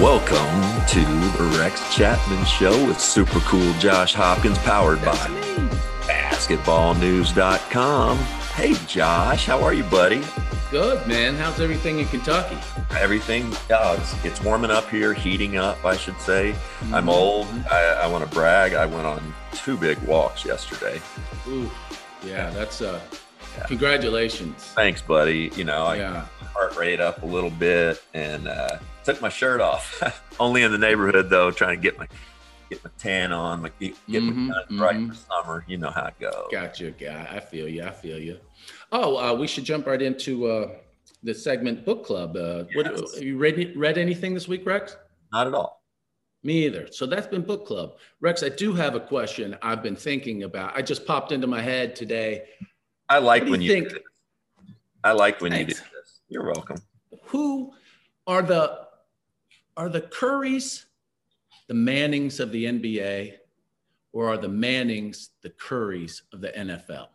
Welcome to the Rex Chapman Show with super cool Josh Hopkins, powered by basketballnews.com. Hey, Josh, how are you, buddy? Good, man. How's everything in Kentucky? Everything, uh, it's, it's warming up here, heating up, I should say. Mm-hmm. I'm old. I, I want to brag. I went on two big walks yesterday. Ooh, yeah, that's uh, yeah. congratulations. Thanks, buddy. You know, I yeah. Heart rate up a little bit and uh, took my shirt off. Only in the neighborhood though, trying to get my get my tan on, my, get, get mm-hmm, my mm-hmm. right for summer. You know how it goes. Gotcha, guy. I feel you. I feel you. Oh, uh, we should jump right into uh, the segment book club. Uh, yes. what, you read read anything this week, Rex? Not at all. Me either. So that's been book club. Rex, I do have a question I've been thinking about. I just popped into my head today. I like when you, think? I like when Thanks. you do. You're welcome. Who are the are the Currys the Mannings of the NBA, or are the Mannings the Currys of the NFL?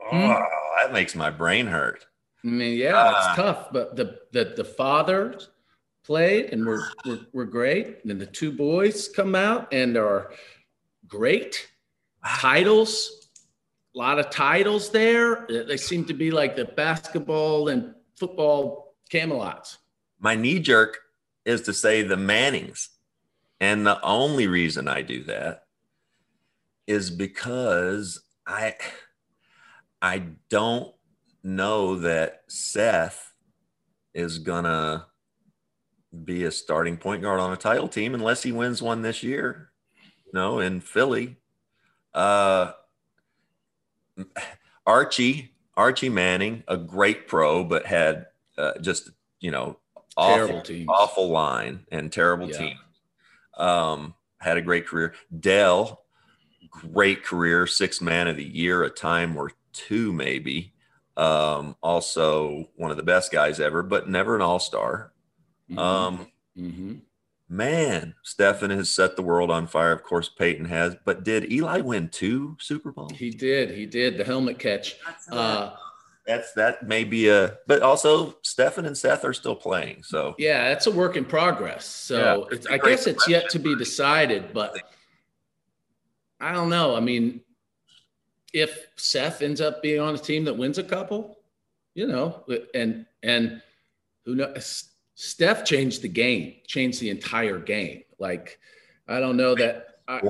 Oh, hmm? that makes my brain hurt. I mean, yeah, uh, it's ah. tough, but the the the fathers played and were, were were great. And then the two boys come out and are great. Titles, a lot of titles there. They seem to be like the basketball and football Camelots. My knee jerk is to say the Mannings. And the only reason I do that is because I I don't know that Seth is gonna be a starting point guard on a title team unless he wins one this year. You know, in Philly. Uh Archie, Archie Manning, a great pro, but had uh, just you know awful, awful line and terrible yeah. team. Um, had a great career. Dell, great career, six man of the year, a time or two maybe. Um, also one of the best guys ever, but never an all star. Mm-hmm. Um, mm-hmm. Man, Stephen has set the world on fire. Of course, Peyton has. But did Eli win two Super Bowls? He did. He did. The helmet catch. Uh, that's that may be a but also Stephen and Seth are still playing. So yeah, that's a work in progress. So yeah, I guess it's yet to be decided, but I don't know. I mean, if Seth ends up being on a team that wins a couple, you know, and and who knows Steph changed the game, changed the entire game. Like, I don't know that I,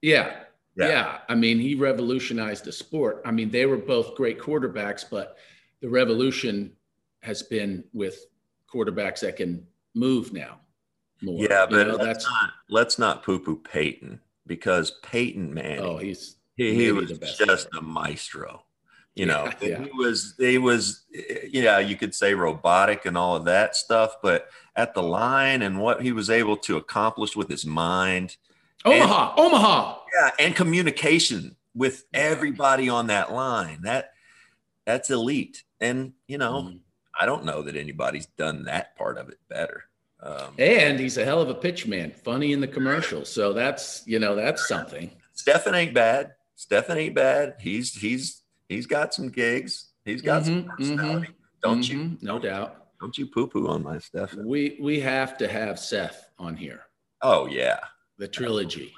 yeah, yeah. yeah. I mean, he revolutionized the sport. I mean, they were both great quarterbacks, but the revolution has been with quarterbacks that can move now. More. Yeah, but you know, let's that's not let's not poo-poo Peyton because Peyton man, oh, he's he, he was just a maestro. You know, yeah, yeah. he was he was you know, you could say robotic and all of that stuff, but at the line and what he was able to accomplish with his mind Omaha, and, Omaha. Yeah, and communication with everybody on that line. That that's elite. And you know, mm. I don't know that anybody's done that part of it better. Um, and he's a hell of a pitch man, funny in the commercial. So that's you know that's something. Stephen ain't bad. Stephen ain't bad. He's he's he's got some gigs. He's got mm-hmm, some personality. Mm-hmm, don't mm-hmm, you? No doubt. Don't you poo poo on my stuff? We we have to have Seth on here. Oh yeah, the trilogy.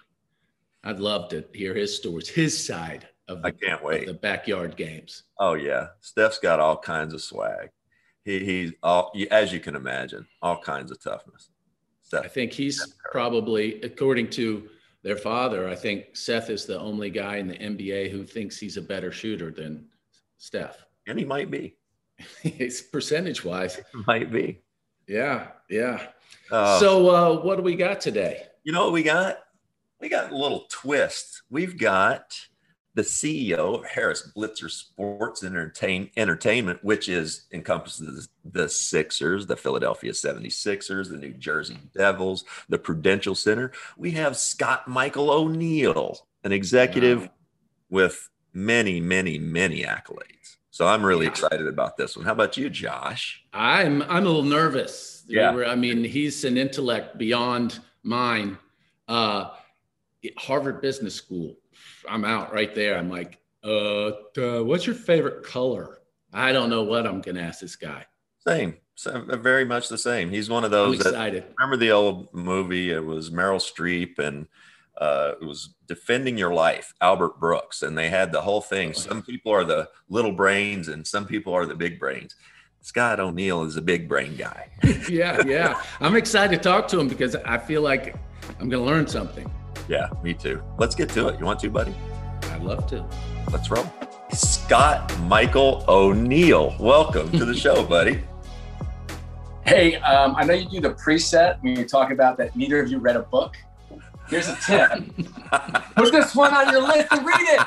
I'd love to hear his stories, his side of the, I can't wait. the backyard games. Oh yeah, Steph's got all kinds of swag. He he's all as you can imagine, all kinds of toughness. Steph, I think he's probably, according to their father, I think Seth is the only guy in the NBA who thinks he's a better shooter than Steph. And he might be. it's percentage wise. Might be. Yeah, yeah. Uh, so uh, what do we got today? You know what we got? We got a little twist. We've got the CEO of Harris Blitzer Sports Entertain, Entertainment, which is encompasses the Sixers, the Philadelphia 76ers, the New Jersey Devils, the Prudential Center. We have Scott Michael O'Neil, an executive wow. with many, many, many accolades. So I'm really yeah. excited about this one. How about you, Josh? I'm I'm a little nervous. Yeah. I mean, he's an intellect beyond mine. Uh, Harvard Business School. I'm out right there. I'm like, uh, uh, what's your favorite color? I don't know what I'm going to ask this guy. Same. So very much the same. He's one of those. I'm excited. That, remember the old movie? It was Meryl Streep and uh, it was defending your life, Albert Brooks, and they had the whole thing. Some people are the little brains, and some people are the big brains. Scott O'Neil is a big brain guy. yeah, yeah. I'm excited to talk to him because I feel like I'm going to learn something. Yeah, me too. Let's get to it. You want to, buddy? I'd love to. Let's roll. Scott Michael O'Neil, welcome to the show, buddy. Hey, um, I know you do the preset when you talk about that neither of you read a book. Here's a tip. Put this one on your list and read it.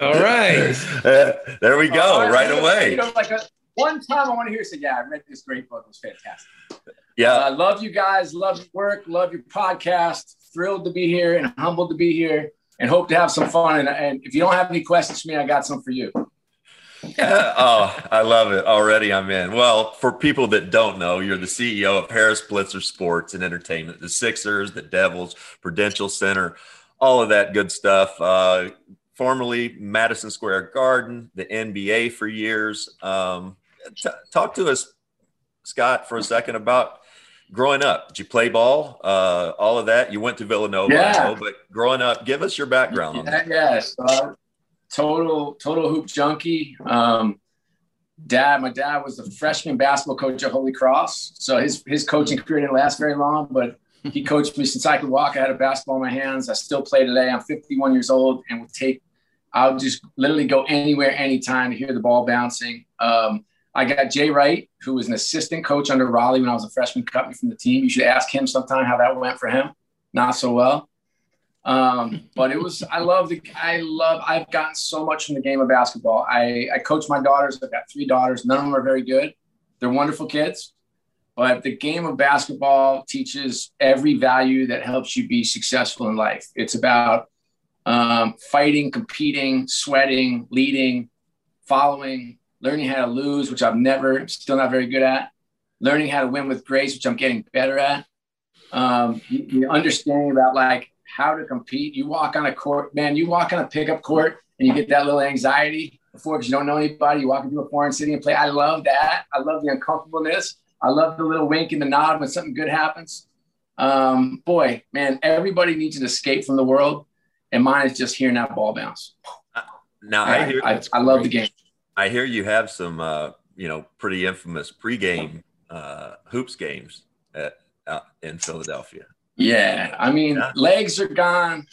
All right. Uh, there we go, uh, right away. You know, like a, one time I want to hear say, yeah, I read this great book. It was fantastic. Yeah. I uh, love you guys. Love your work. Love your podcast. Thrilled to be here and humbled to be here and hope to have some fun. And, and if you don't have any questions for me, I got some for you. oh, I love it. Already I'm in. Well, for people that don't know, you're the CEO of Harris Blitzer Sports and Entertainment, the Sixers, the Devils, Prudential Center, all of that good stuff. Uh, formerly Madison Square Garden, the NBA for years. Um, t- talk to us, Scott, for a second about growing up. Did you play ball? Uh, all of that. You went to Villanova, yeah. know, but growing up, give us your background. Yeah, yes, uh, total total hoop junkie. Um, dad, my dad was the freshman basketball coach at Holy Cross, so his his coaching career didn't last very long, but he coached me since I could walk. I had a basketball in my hands. I still play today. I'm 51 years old and would take. I'll just literally go anywhere, anytime to hear the ball bouncing. Um, I got Jay Wright, who was an assistant coach under Rollie when I was a freshman, cut me from the team. You should ask him sometime how that went for him. Not so well. Um, but it was, I love the, I love, I've gotten so much from the game of basketball. I, I coach my daughters. I've got three daughters. None of them are very good. They're wonderful kids. But the game of basketball teaches every value that helps you be successful in life. It's about um, fighting, competing, sweating, leading, following, learning how to lose, which I've never, still not very good at, learning how to win with grace, which I'm getting better at. Um, understanding about like how to compete. You walk on a court, man, you walk on a pickup court and you get that little anxiety before because you don't know anybody. You walk into a foreign city and play. I love that. I love the uncomfortableness. I love the little wink and the nod when something good happens. Um, boy, man, everybody needs an escape from the world. And mine is just hearing that ball bounce. Now I, I hear I, I love the game. I hear you have some, uh, you know, pretty infamous pregame uh, hoops games at uh, in Philadelphia. Yeah, I mean, yeah. legs are gone,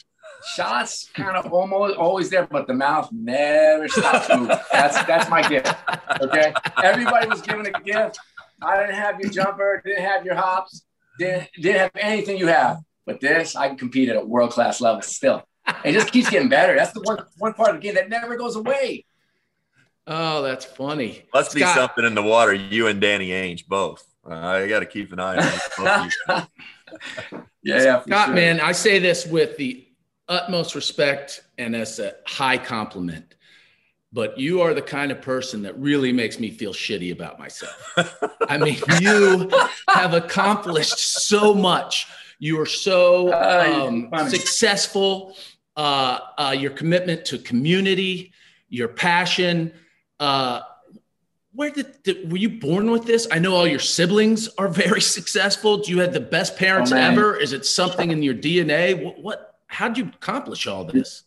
shots kind of almost always there, but the mouth never stops moving. That's that's my gift. Okay, everybody was given a gift. I didn't have your jumper, didn't have your hops, didn't didn't have anything you have. But this, I can compete at a world class level still. It just keeps getting better. That's the one one part of the game that never goes away. Oh, that's funny. Must Scott. be something in the water. You and Danny Ainge both. Uh, I got to keep an eye on. yeah, yeah Scott, sure. man, I say this with the utmost respect and as a high compliment. But you are the kind of person that really makes me feel shitty about myself. I mean, you have accomplished so much. You are so uh, um, successful. Uh, uh, your commitment to community, your passion, uh, where did, did, were you born with this? I know all your siblings are very successful. Do you have the best parents oh, ever? Is it something in your DNA? What, what how did you accomplish all this?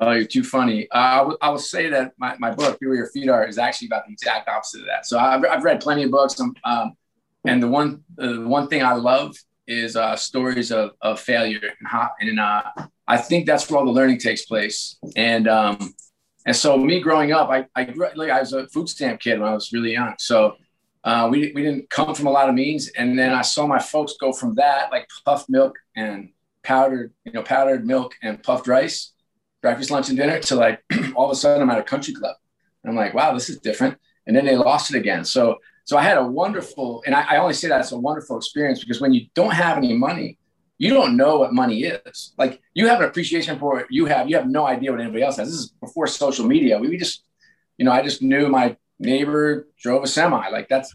Oh, you're too funny. Uh, I, w- I will say that my, my book, Be Where Your Feet Are, is actually about the exact opposite of that. So I've, I've read plenty of books. Um, um, and the one, uh, the one thing I love is uh, stories of, of failure. And, and uh, I think that's where all the learning takes place. And um, and so me growing up, I, I grew like I was a food stamp kid when I was really young. So uh, we, we didn't come from a lot of means. And then I saw my folks go from that, like puffed milk and powdered, you know, powdered milk and puffed rice, breakfast, lunch, and dinner to like all of a sudden I'm at a country club. And I'm like, wow, this is different. And then they lost it again. So so I had a wonderful, and I, I only say that it's a wonderful experience because when you don't have any money, you don't know what money is. Like you have an appreciation for it. You have, you have no idea what anybody else has. This is before social media. We, just, you know, I just knew my neighbor drove a semi. Like that's,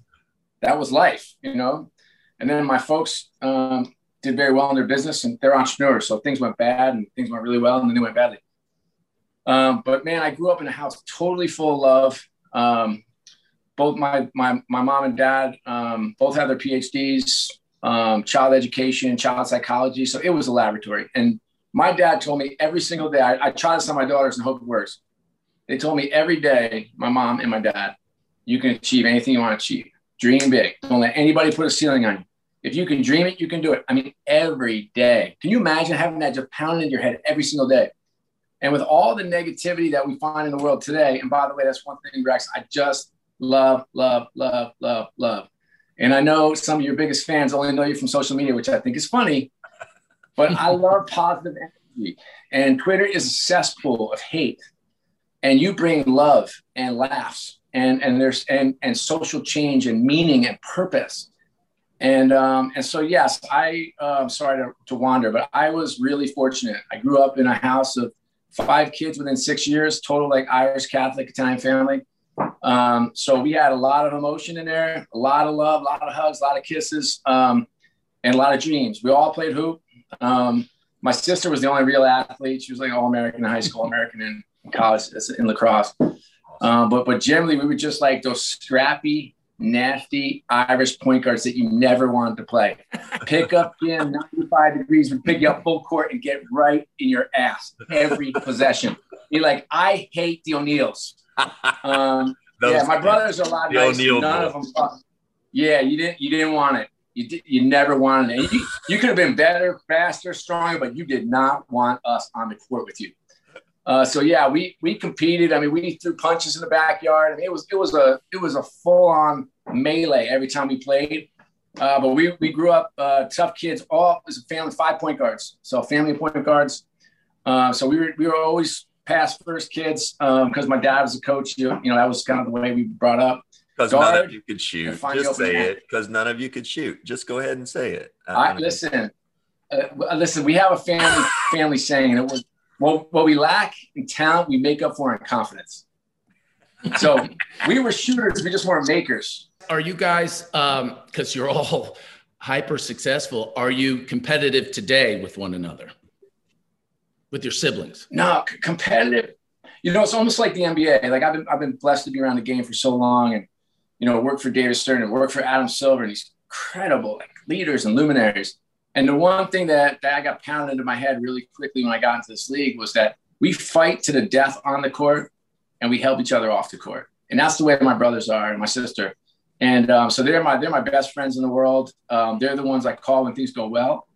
that was life, you know? And then my folks um, did very well in their business and they're entrepreneurs. So things went bad and things went really well and then they went badly. Um, but man, I grew up in a house totally full of love. Um, both my my my mom and dad um, both have their PhDs, um, child education, child psychology. So it was a laboratory. And my dad told me every single day. I, I try this on my daughters and hope it works. They told me every day, my mom and my dad, you can achieve anything you want to achieve. Dream big. Don't let anybody put a ceiling on you. If you can dream it, you can do it. I mean, every day. Can you imagine having that just pounding in your head every single day? And with all the negativity that we find in the world today, and by the way, that's one thing, Rex, I just love, love, love, love, love. And I know some of your biggest fans only know you from social media, which I think is funny, but I love positive energy. And Twitter is a cesspool of hate. And you bring love and laughs and, and there's and, and social change and meaning and purpose. And um, and so yes, I'm sorry to, to wander, but I was really fortunate. I grew up in a house of five kids within six years, total like Irish Catholic Italian family. Um, so we had a lot of emotion in there, a lot of love, a lot of hugs, a lot of kisses, um, and a lot of dreams. We all played hoop. Um, my sister was the only real athlete. She was like all American in high school, American in college in lacrosse. Um, but but generally, we were just like those scrappy, nasty Irish point guards that you never wanted to play. Pick up Jim, 95 degrees, would pick you up full court and get right in your ass every possession. You're like, I hate the O'Neils. Um, yeah, my brothers are a lot nicer. O'Neil None of them. Yeah, you didn't. You didn't want it. You did, You never wanted it. You, you could have been better, faster, stronger, but you did not want us on the court with you. Uh, so yeah, we we competed. I mean, we threw punches in the backyard. I mean, it was it was a it was a full on melee every time we played. Uh, but we we grew up uh, tough kids. All as a family, five point guards. So family point guards. Uh, so we were we were always pass first kids because um, my dad was a coach. You, you know that was kind of the way we brought up. Because none of you could shoot. Just say it. Because none of you could shoot. Just go ahead and say it. I, I listen. Uh, listen, we have a family family saying it was what, what we lack in talent, we make up for in confidence. So we were shooters, we just weren't makers. Are you guys, because um, you're all hyper successful, are you competitive today with one another, with your siblings? No, c- competitive. You know, it's almost like the NBA. Like I've been, I've been blessed to be around the game for so long, and you know, work for David Stern and work for Adam Silver, and these incredible like leaders and luminaries. And the one thing that, that I got pounded into my head really quickly when I got into this league was that we fight to the death on the court and we help each other off the court. And that's the way my brothers are and my sister. And um, so they're my they're my best friends in the world. Um, they're the ones I call when things go well,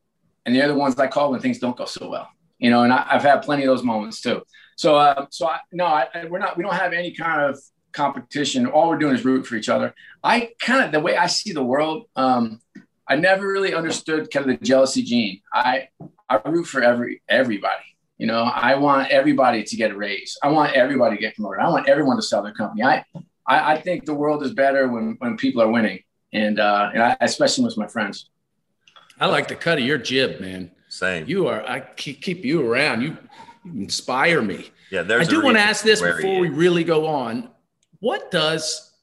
and they're the ones I call when things don't go so well. You know, and I, have had plenty of those moments too. So, uh, so I, no, I, we're not. We don't have any kind of competition. All we're doing is root for each other. I kind of the way I see the world. Um, I never really understood kind of the jealousy gene. I I root for every everybody. You know, I want everybody to get a raise. I want everybody to get promoted. I want everyone to sell their company. I I, I think the world is better when when people are winning, and uh, and I, especially with my friends. I like the cut of your jib, man. Same. You are. I keep you around. You inspire me. Yeah, there's. I do want to ask this before we really go on. What does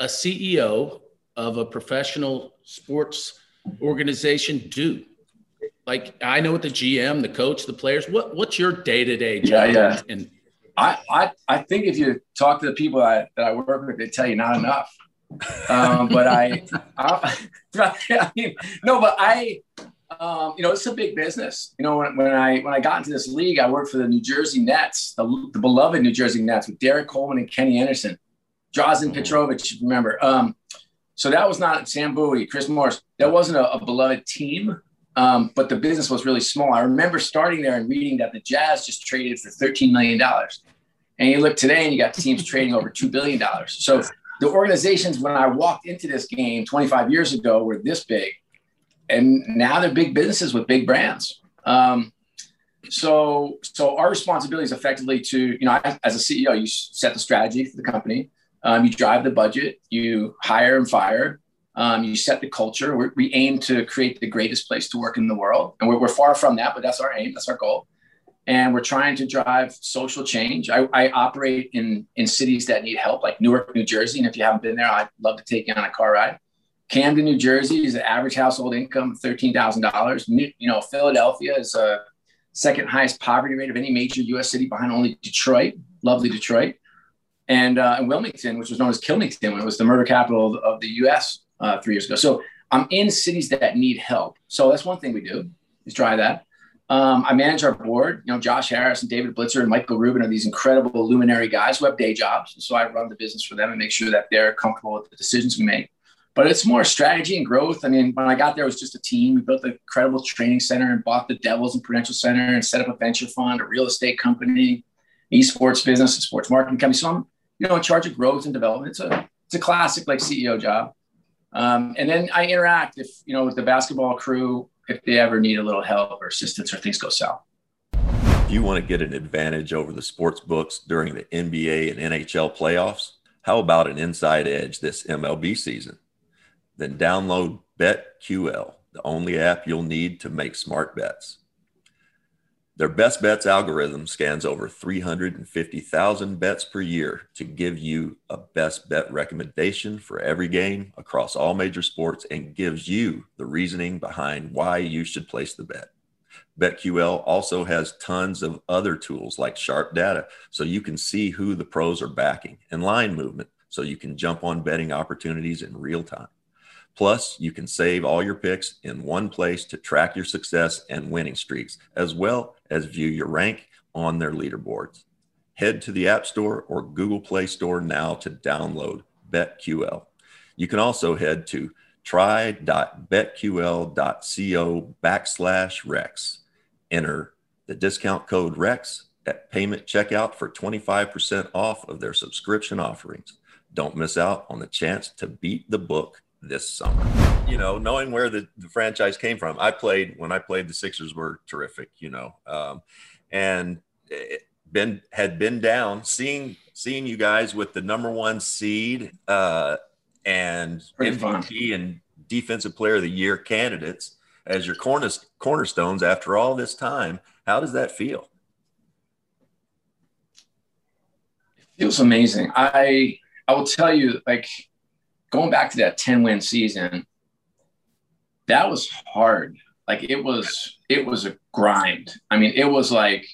a CEO of a professional sports organization do? Like I know what the GM, the coach, the players. What what's your day to day job? Yeah, yeah. And I, I I think if you talk to the people I, that I work with, they tell you not enough. um, but I, I, I mean, no, but I, um, you know, it's a big business. You know, when, when I when I got into this league, I worked for the New Jersey Nets, the, the beloved New Jersey Nets, with Derrick Coleman and Kenny Anderson, Drazen Petrovic. Remember, um, so that was not Sam Bowie, Chris Morris. That wasn't a, a beloved team, um, but the business was really small. I remember starting there and reading that the Jazz just traded for $13 million. And you look today and you got teams trading over $2 billion. So the organizations, when I walked into this game 25 years ago, were this big. And now they're big businesses with big brands. Um, so, so our responsibility is effectively to, you know, as a CEO, you set the strategy for the company. Um, you drive the budget, you hire and fire, um, you set the culture. We're, we aim to create the greatest place to work in the world. And we're, we're, far from that, but that's our aim, that's our goal. And we're trying to drive social change. I, I, operate in, in cities that need help, like Newark, New Jersey. And if you haven't been there, I'd love to take you on a car ride. Camden, New Jersey is the average household income $13,000. You know, Philadelphia is a second highest poverty rate of any major US city behind only Detroit, lovely Detroit. and uh, in Wilmington, which was known as Kilmington when it was the murder capital of the U.S. Uh, three years ago. So I'm in cities that need help. So that's one thing we do is try that. Um, I manage our board. You know, Josh Harris and David Blitzer and Michael Rubin are these incredible luminary guys who have day jobs. So I run the business for them and make sure that they're comfortable with the decisions we make. But it's more strategy and growth. I mean, when I got there, it was just a team. We built an incredible training center and bought the Devils and Prudential Center and set up a venture fund, a real estate company, esports business, a sports marketing company. So I'm, you know, in charge of growth and development. It's a it's a classic like CEO job. Um, and then I interact if you know with the basketball crew if they ever need a little help or assistance or things go south. If you want to get an advantage over the sports books during the NBA and NHL playoffs, how about an inside edge this MLB season? Then download BetQL, the only app you'll need to make smart bets. Their best bets algorithm scans over 350,000 bets per year to give you a best bet recommendation for every game across all major sports and gives you the reasoning behind why you should place the bet. BetQL also has tons of other tools like sharp data so you can see who the pros are backing and line movement so you can jump on betting opportunities in real time. Plus, you can save all your picks in one place to track your success and winning streaks, as well as view your rank on their leaderboards. Head to the App Store or Google Play Store now to download BetQL. You can also head to try.betql.co backslash Rex. Enter the discount code REX at payment checkout for 25% off of their subscription offerings. Don't miss out on the chance to beat the book this summer. You know, knowing where the, the franchise came from, I played when I played the Sixers were terrific. You know, um, and been had been down seeing seeing you guys with the number one seed uh, and Pretty MVP fun. and Defensive Player of the Year candidates as your corner, cornerstones after all this time. How does that feel? It feels amazing. I I will tell you, like going back to that 10 win season, that was hard. Like it was, it was a grind. I mean, it was like,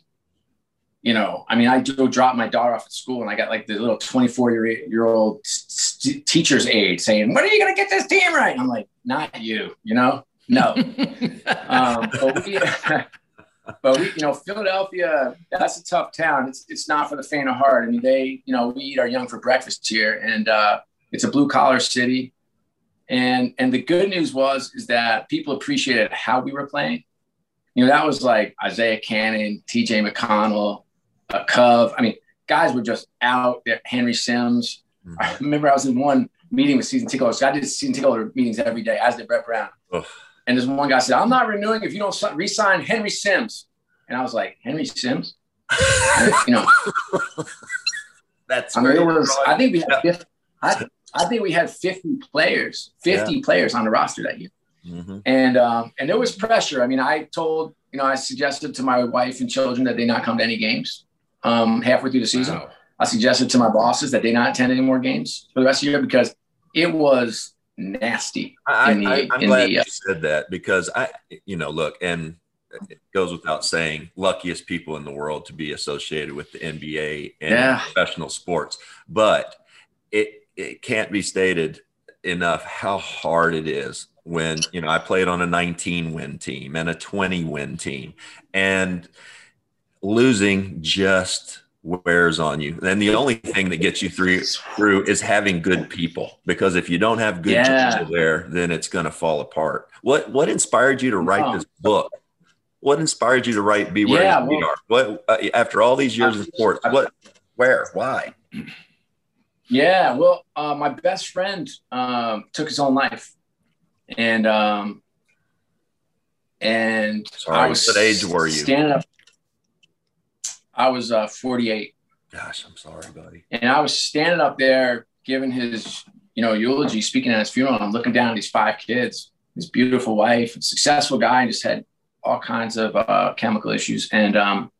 you know, I mean, I do drop my daughter off at school and I got like the little 24 year, year old st- teacher's aide saying, when are you going to get this team right? I'm like, not you, you know, no. um, but we, but we, you know, Philadelphia, that's a tough town. It's, it's not for the faint of heart. I mean, they, you know, we eat our young for breakfast here and, uh, it's a blue collar city. And and the good news was is that people appreciated how we were playing. You know, that was like Isaiah Canaan, TJ McConnell, a Cove. I mean, guys were just out there. Henry Sims. Mm-hmm. I remember I was in one meeting with season ticket holders. I did season ticket holder meetings every day, as did Brett Brown. Ugh. And this one guy said, I'm not renewing if you don't re-sign Henry Sims. And I was like, Henry Sims? you know. That's I mean, was, I think we had 50, I, I think we had 50 players, 50 yeah. players on the roster that year. Mm-hmm. And um, and there was pressure. I mean, I told you know I suggested to my wife and children that they not come to any games um, halfway through the season. Wow. I suggested to my bosses that they not attend any more games for the rest of the year because it was nasty. I, am glad the, you said that because I, you know, look, and it goes without saying, luckiest people in the world to be associated with the NBA and yeah. professional sports, but it it can't be stated enough how hard it is when you know I played on a 19 win team and a 20 win team and losing just wears on you. And the only thing that gets you through through is having good people because if you don't have good yeah. people there, then it's going to fall apart. What what inspired you to write oh. this book? What inspired you to write Be Where yeah, well, are? What uh, after all these years of sports? What where why? Yeah, well, uh, my best friend um, took his own life, and um, and Sorry, I was what age were you? Standing up. I was uh, 48. Gosh, I'm sorry, buddy. And I was standing up there giving his, you know, eulogy, speaking at his funeral. And I'm looking down at these five kids, his beautiful wife, successful guy, and just had all kinds of uh, chemical issues. And um,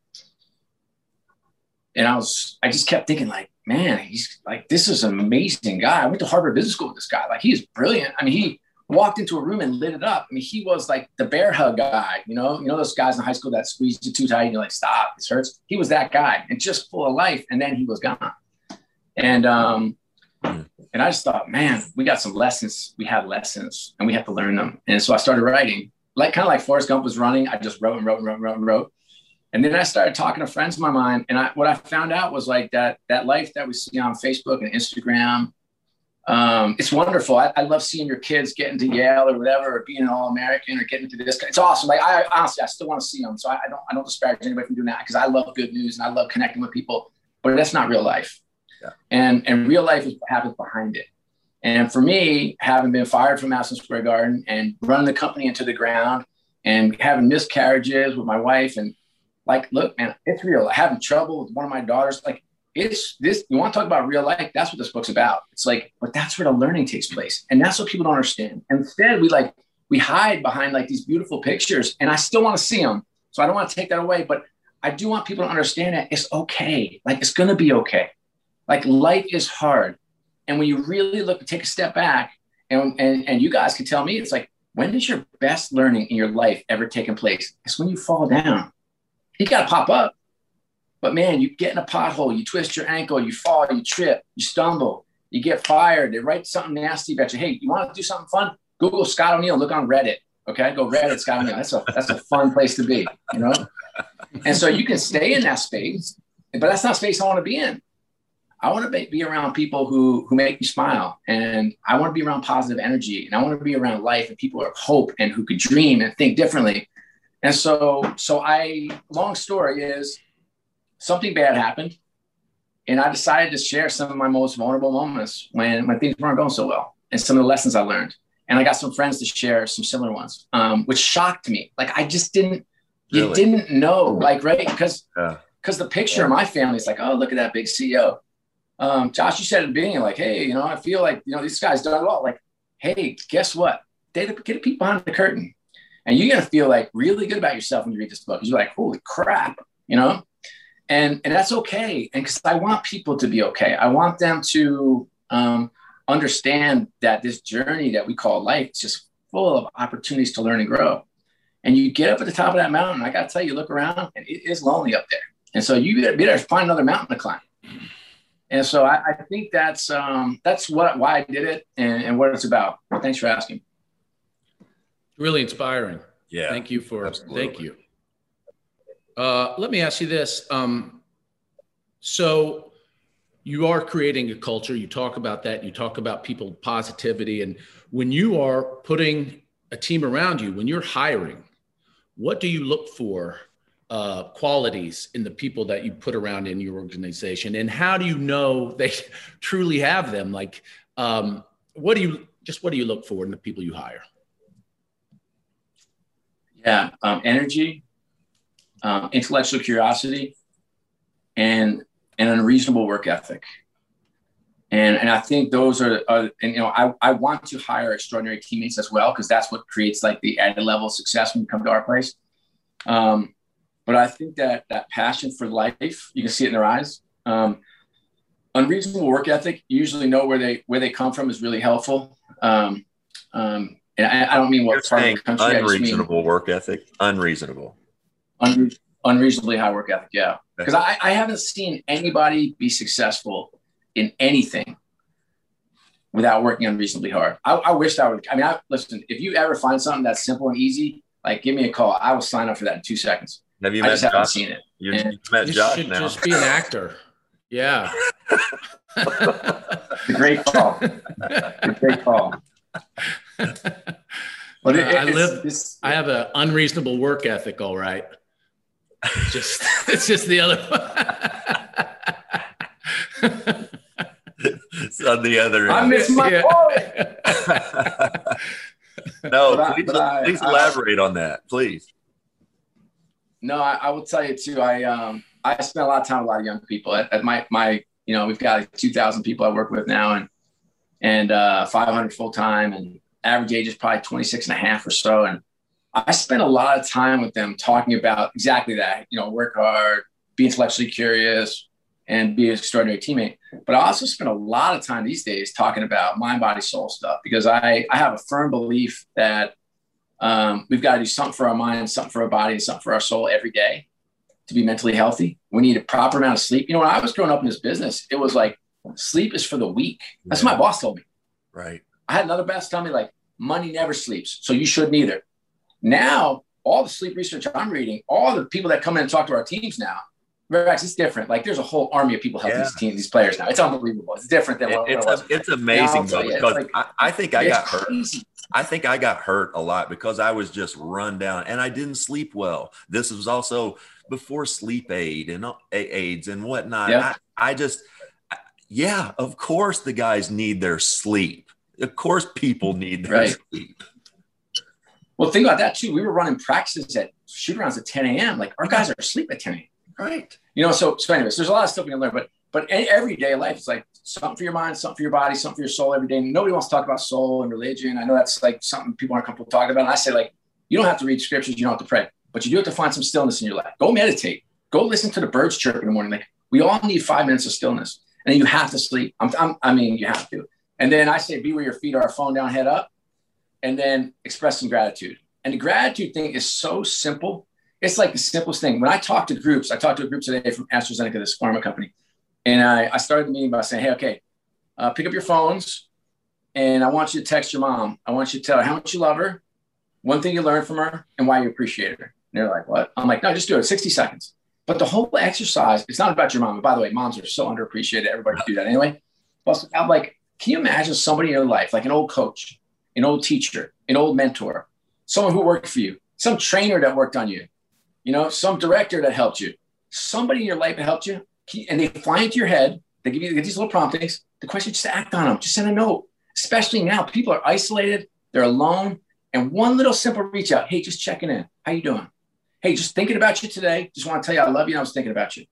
and I was, I just kept thinking, like, man, he's like, this is an amazing guy. I went to Harvard Business School with this guy. Like, he is brilliant. I mean, he walked into a room and lit it up. I mean, he was like the bear hug guy, you know, you know, those guys in high school that squeeze you too tight and you're like, stop, this hurts. He was that guy and just full of life. And then he was gone. And um, and I just thought, man, we got some lessons. We have lessons, and we have to learn them. And so I started writing, like kind of like Forrest Gump was running. I just wrote and wrote and wrote and wrote and wrote. And then I started talking to friends of my mind, and I, what I found out was like that that life that we see on Facebook and Instagram um, it's wonderful. I, I, love seeing your kids getting to Yale or whatever, or being an All American or getting into this. It's awesome. Like I honestly, I still want to see them. So I, I don't, I don't disparage anybody from doing that because I love good news and I love connecting with people. But that's not real life. Yeah. And and real life is what happens behind it. And for me, having been fired from Madison Square Garden and running the company into the ground and having miscarriages with my wife and like, look, man, it's real. I'm having trouble with one of my daughters, like it's this you want to talk about real life? That's what this book's about. It's like but that's where the learning takes place. And that's what people don't understand. Instead we like we hide behind like these beautiful pictures and i still want to see them so i don't want to take that away but i do want people to understand that it's okay. Like it's going to be okay. Like life is hard. And when you really look take a step back and, and and you guys can tell me it's like when does your best learning in your life ever taken place? It's when you fall down you got to pop up but man, you get in a pothole, you twist your ankle, you fall, you trip, you stumble, you get fired. They write something nasty about you. Hey, you want to do something fun? Google Scott O'Neil. Look on Reddit. Okay, go Reddit Scott O'Neil. That's a that's a fun place to be. You know, and so you can stay in that space, but that's not space I want to be in. I want to be around people who who make me smile, and I want to be around positive energy, and I want to be around life and people of hope and who could dream and think differently. And so, so I. Long story is, something bad happened. And I decided to share some of my most vulnerable moments when, when things weren't going so well and some of the lessons I learned. And I got some friends to share some similar ones, um, which shocked me. Like I just didn't, really? you didn't know, like, right? Because because yeah. the picture yeah. of my family is like, oh, look at that big CEO. Um, Josh, you said at the beginning, like, hey, you know, I feel like, you know, these guys done well. Like, hey, guess what? They get a peek behind the curtain. And you're going to feel like really good about yourself when you read this book. You're like, holy crap, you know? and and that's okay and because i want people to be okay. I want them to um, understand that this journey that we call life is just full of opportunities to learn and grow. And you get up at the top of that mountain i gotta tell you look around and it is lonely up there. And so you better, better find another mountain to climb. And so i, I think that's um, that's what why i did it and, and what it's about. Thanks for asking really inspiring yeah thank you for absolutely. thank you uh, let me ask you this. Um, so you are creating a culture. You talk about that. You talk about people positivity. And when you are putting a team around you, when you're hiring, what do you look for uh, qualities in the people that you put around in your organization? And how do you know they truly have them? Like, um, what do you just what do you look for in the people you hire? Yeah, um, energy, um, intellectual curiosity, and an unreasonable work ethic. And, and I think those are, and you know, I, I want to hire extraordinary teammates as well, because that's what creates like the added level of success when you come to our place. Um, but I think that that passion for life, you can see it in their eyes. Um, unreasonable work ethic, you usually know where they where they come from is really helpful. Um, um, and I, I, don't mean what You're part of the country. Unreasonable mean, work ethic. Unreasonable unre- unreasonably high work ethic. Yeah, because I, I haven't seen anybody be successful in anything without working unreasonably hard. I, I wish I would. I mean, I, listen. If you ever find something that's simple and easy, like give me a call. I will sign up for that in two seconds. Have you I met just Josh? haven't seen it. You, you met you Josh should now. Just be an actor. Yeah. great call. great call. But it, I live. It's, I have an unreasonable work ethic. All right. It's just it's just the other. it's on the other. End. I miss my yeah. no, but please, I, please I, elaborate I, on that, please. No, I, will tell you too. I um I spend a lot of time with a lot of young people. At, at my my you know we've got like two thousand people I work with now, and and uh, 500 full time, and average age is probably 26 and a half or so. And I spent a lot of time with them talking about exactly that, you know, work hard, be intellectually curious, and be an extraordinary teammate. But I also spend a lot of time these days talking about mind, body, soul stuff because I, I have a firm belief that um, we've got to do something for our mind, something for our body, and something for our soul every day to be mentally healthy. We need a proper amount of sleep. You know, when I was growing up in this business, it was like Sleep is for the weak. That's yeah. what my boss told me. Right. I had another boss tell me like money never sleeps, so you shouldn't either. Now, all the sleep research I'm reading, all the people that come in and talk to our teams now, Rex, it's different. Like there's a whole army of people helping yeah. these teams, these players now. It's unbelievable. It's different than what it's. It was. A, it's amazing though, because like, I, I, think I got hurt. I think I got hurt a lot because I was just run down and I didn't sleep well. This was also before sleep aid and uh, aids and whatnot. Yeah. I, I just, yeah, of course the guys need their sleep. Of course people need their right. sleep. Well, think about that too. We were running practices at shoot rounds at 10 a.m. Like our guys are asleep at 10 a.m. Right. You know, so so anyways, there's a lot of stuff we can learn, but but everyday life is like something for your mind, something for your body, something for your soul every day. Nobody wants to talk about soul and religion. I know that's like something people aren't comfortable talking about. And I say like, you don't have to read scriptures, you don't have to pray, but you do have to find some stillness in your life. Go meditate. Go listen to the birds chirp in the morning. Like we all need five minutes of stillness, and you have to sleep. I'm, I'm, I mean, you have to. And then I say, be where your feet are, phone down, head up, and then express some gratitude. And the gratitude thing is so simple it's like the simplest thing. When I talk to groups, I talked to a group today from AstraZeneca, this pharma company, and I, I started the meeting by saying, "Hey, okay, uh, pick up your phones, and I want you to text your mom. I want you to tell her how much you love her, one thing you learned from her, and why you appreciate her." And they're like, "What?" I'm like, "No, just do it. 60 seconds." But the whole exercise, it's not about your mom. And by the way, moms are so underappreciated. Everybody do that anyway. But I'm like, can you imagine somebody in your life, like an old coach, an old teacher, an old mentor, someone who worked for you, some trainer that worked on you, you know, some director that helped you, somebody in your life that helped you, and they fly into your head. They give you these little promptings. The question, just act on them. Just send a note. Especially now, people are isolated. They're alone. And one little simple reach out. Hey, just checking in. How you doing? Hey, just thinking about you today. Just want to tell you I love you. I was thinking about you.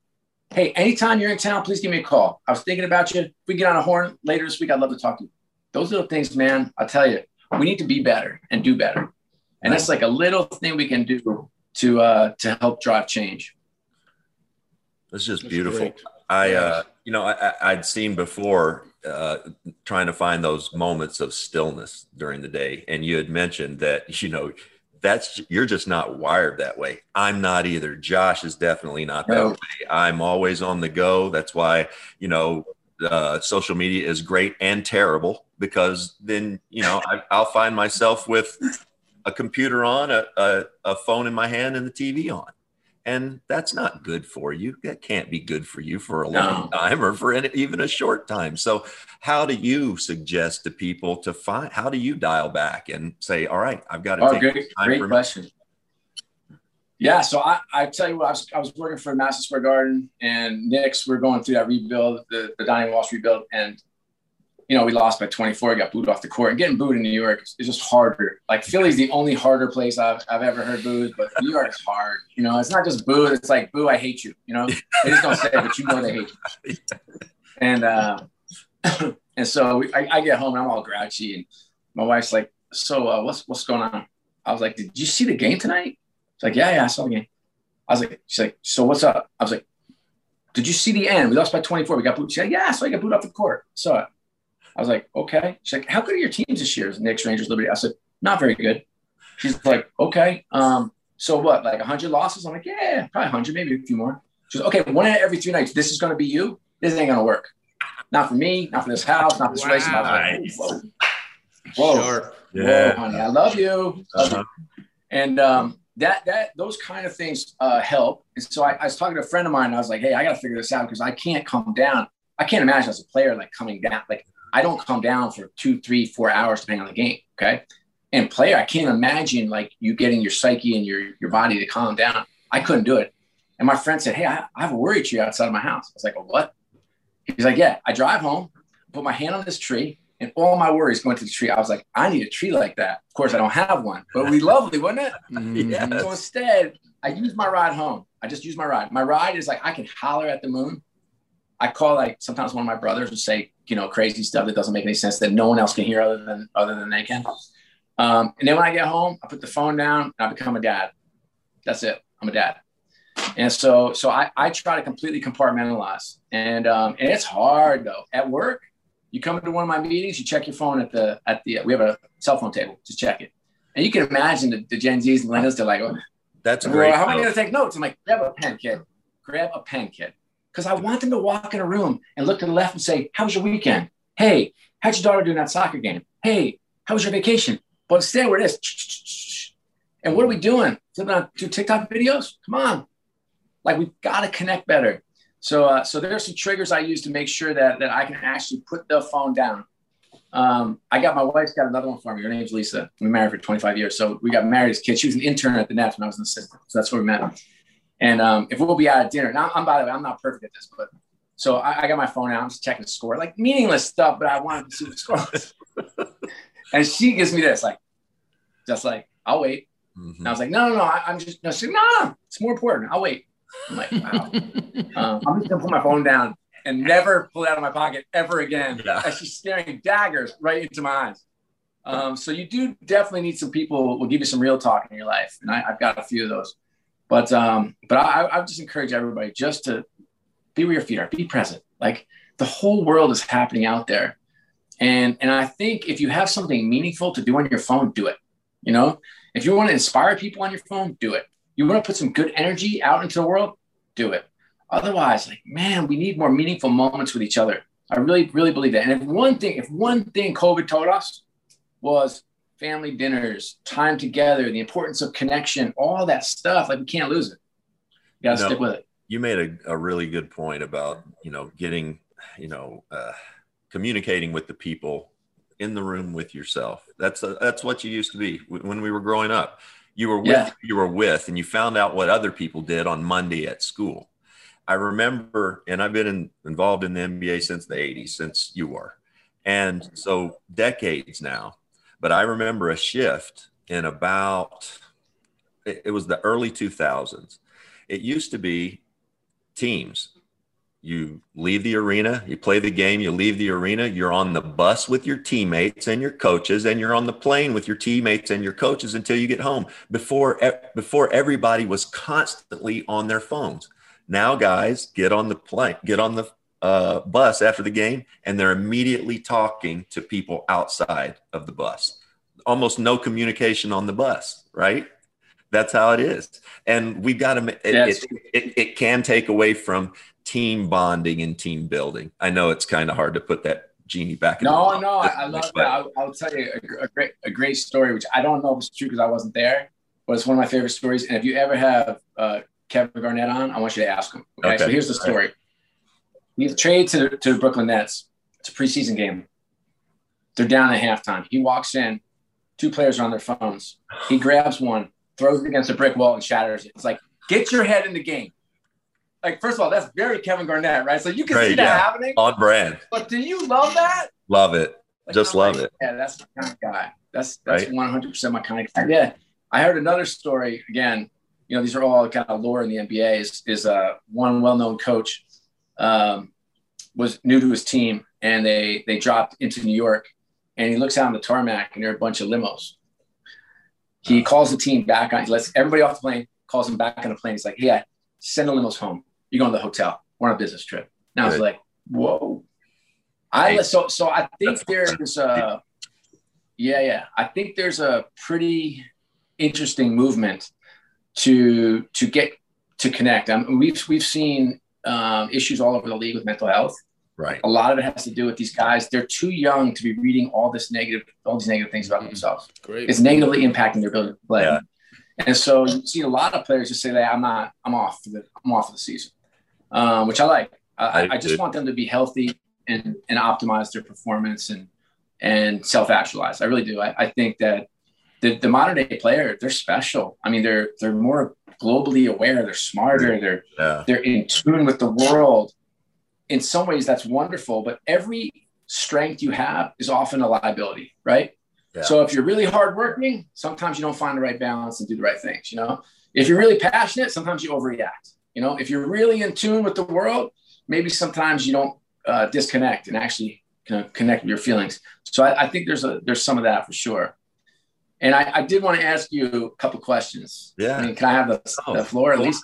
Hey, anytime you're in town, please give me a call. I was thinking about you. If we get on a horn later this week, I'd love to talk to you. Those little things, man, I tell you, we need to be better and do better. And that's like a little thing we can do to uh, to help drive change. It's just That's beautiful. Great. I uh, you know I, I'd seen before uh, trying to find those moments of stillness during the day, and you had mentioned that you know that's you're just not wired that way. I'm not either. Josh is definitely not that no. way. I'm always on the go. That's why you know uh, social media is great and terrible because then you know I, will find myself with a computer on, a, a, a phone in my hand, and the TV on. And that's not good for you. That can't be good for you for a long no. time or for any, even a short time. So, how do you suggest to people to find? How do you dial back and say, "All right, I've got to oh, take great, time great for question. Me. Yeah, so I, I tell you what, I was, I was working for Madison Square Garden and Knicks. We're going through that rebuild, the, the Donnie Walsh rebuild, and you know, we lost by 24, got booed off the court. And getting booed in New York is just harder. Like Philly's the only harder place I've, I've ever heard booed, but New York is hard. You know, it's not just boo, it's like boo, I hate you. You know, they just don't say it, but you know they hate you. And uh, and so we, I, I, get home and I'm all grouchy, and my wife's like, "So uh, what's what's going on?" I was like, "Did you see the game tonight?" She's like, "Yeah, yeah, I saw the game." I was like, "She's like, so what's up?" I was like, "Did you see the end? We lost by 24. We got booed." She's like, "Yeah, so I got booed off the court." So it. I was like, okay. She's like, how good are your teams this year? Knicks, Rangers, Liberty. I said, not very good. She's like, okay. Um, so what, like 100 losses? I'm like, yeah, probably 100, maybe a few more. She's like, okay, one in every three nights. This is going to be you. This ain't going to work. Not for me, not for this house, not for this wow. race. Like, whoa, whoa, Sharp. Yeah. whoa, honey, I love you. Uh-huh. And um, that that those kind of things uh, help. And so I, I, was talking to a friend of mine. And I was like, hey, I got to figure this out because I can't come down. I can't imagine as a player like coming down. Like I don't come down for two, three, four hours depending on the game. Okay. And player, I can't imagine like you getting your psyche and your your body to calm down. I couldn't do it. And my friend said, Hey, I, I have a worry tree outside of my house. I was like, well, what? He's like, Yeah, I drive home, put my hand on this tree, and all my worries go into the tree. I was like, I need a tree like that. Of course, I don't have one, but it would be lovely, wouldn't it? Mm-hmm. yeah. So instead, I use my ride home. I just use my ride. My ride is like I can holler at the moon. I call like sometimes one of my brothers would say, you know, crazy stuff that doesn't make any sense that no one else can hear other than other than they can. Um, and then when I get home, I put the phone down and I become a dad. That's it. I'm a dad. And so, so I, I try to completely compartmentalize. And um, and it's hard though. At work, you come into one of my meetings, you check your phone at the at the we have a cell phone table, just check it. And you can imagine the, the Gen Zs and millennials, they're like, oh, that's great. How am I going to take notes? I'm like, grab a pen, kid. Grab a pen, kid. Because I want them to walk in a room and look to the left and say, How was your weekend? Hey, how'd your daughter do in that soccer game? Hey, how was your vacation? But instead, we're this. And what are we doing? Flipping on do TikTok videos? Come on. Like we've got to connect better. So, uh, so there are some triggers I use to make sure that, that I can actually put the phone down. Um, I got my wife's got another one for me. Her name's Lisa. We married for 25 years. So we got married as kids. She was an intern at the Nets when I was an assistant. So that's where we met. And um, if we'll be out at dinner, now I'm by the way, I'm not perfect at this, but so I, I got my phone out. I'm just checking the score, like meaningless stuff, but I wanted to see the score. and she gives me this, like, just like, I'll wait. Mm-hmm. And I was like, no, no, no, I, am just, no, she's like, no, no, it's more important. I'll wait. I'm like, wow. um, I'm just gonna put my phone down and never pull it out of my pocket ever again. Yeah. As she's staring daggers right into my eyes. Um, so you do definitely need some people will give you some real talk in your life, and I, have got a few of those. But um, but I, I just encourage everybody just to be where your feet are, be present. Like the whole world is happening out there, and and I think if you have something meaningful to do on your phone, do it. You know, if you want to inspire people on your phone, do it. You want to put some good energy out into the world, do it. Otherwise, like, man, we need more meaningful moments with each other. I really, really believe that. And if one thing, if one thing COVID taught us was family dinners, time together, the importance of connection, all that stuff, like we can't lose it. You gotta no, stick with it. You made a, a really good point about, you know, getting, you know, uh, communicating with the people in the room with yourself. That's a, that's what you used to be when we were growing up. You were with yeah. you were with, and you found out what other people did on Monday at school. I remember, and I've been in, involved in the NBA since the 80s, since you were. And so decades now. But I remember a shift in about, it, was the early 2000s. It used to be teams. You leave the arena, you play the game, you leave the arena, you're on the bus with your teammates and your coaches, and you're on the plane with your teammates and your coaches until you get home. Before, before everybody was constantly on their phones now, guys, get on the plane, get on the uh, bus after the game, and they're immediately talking to people outside of the bus. Almost no communication on the bus, right? That's how it is. And we've got to, it, it, it, it, can take away from team bonding and team building. I know it's kind of hard to put that genie back. No, no, I, I love that. I'll, I'll, tell you a, a, great, a great story, which I don't know if it's true because I wasn't there, but it's one of my favorite stories. And if you ever have uh, Kevin Garnett on, I want you to ask him. Okay. okay. So here's the story. He's traded to, to the Brooklyn Nets. It's a preseason game. They're down at halftime. He walks in, two players are on their phones. He grabs one, throws it against a brick wall, and shatters it. It's like, get your head in the game. Like, first of all, that's very Kevin Garnett, right? So you can see that yeah. happening. On brand. But do you love that? Love it. Like, Just I'm love like, it. Yeah, that's my kind of guy. That's that's right? 100% my kind of guy. Yeah. I heard another story again you know, these are all kind of lore in the NBA. Is, is uh, one well-known coach um, was new to his team, and they they dropped into New York, and he looks out on the tarmac, and there are a bunch of limos. He calls the team back on. He lets everybody off the plane. Calls them back on the plane. He's like, "Yeah, send the limos home. You're going to the hotel. We're on a business trip." Now I was like, "Whoa." I so so I think there's a yeah yeah I think there's a pretty interesting movement to to get to connect. I mean, we've we've seen um, issues all over the league with mental health. Right. A lot of it has to do with these guys. They're too young to be reading all this negative, all these negative things about mm themselves. Great. It's negatively impacting their ability to play. Yeah. And so you see a lot of players just say that I'm not, I'm off for the, I'm off for the season, um, which I like. I, I, I just want them to be healthy and and optimize their performance and and self actualize. I really do. I, I think that the, the modern day player, they're special. I mean, they're they're more globally aware, they're smarter, they're yeah. they're in tune with the world. In some ways, that's wonderful, but every strength you have is often a liability, right? Yeah. So if you're really hardworking, sometimes you don't find the right balance and do the right things. You know, if you're really passionate, sometimes you overreact. You know, if you're really in tune with the world, maybe sometimes you don't uh, disconnect and actually kind of connect with your feelings. So I, I think there's a there's some of that for sure. And I, I did want to ask you a couple questions. Yeah. I mean, can I have the, oh, the floor at least?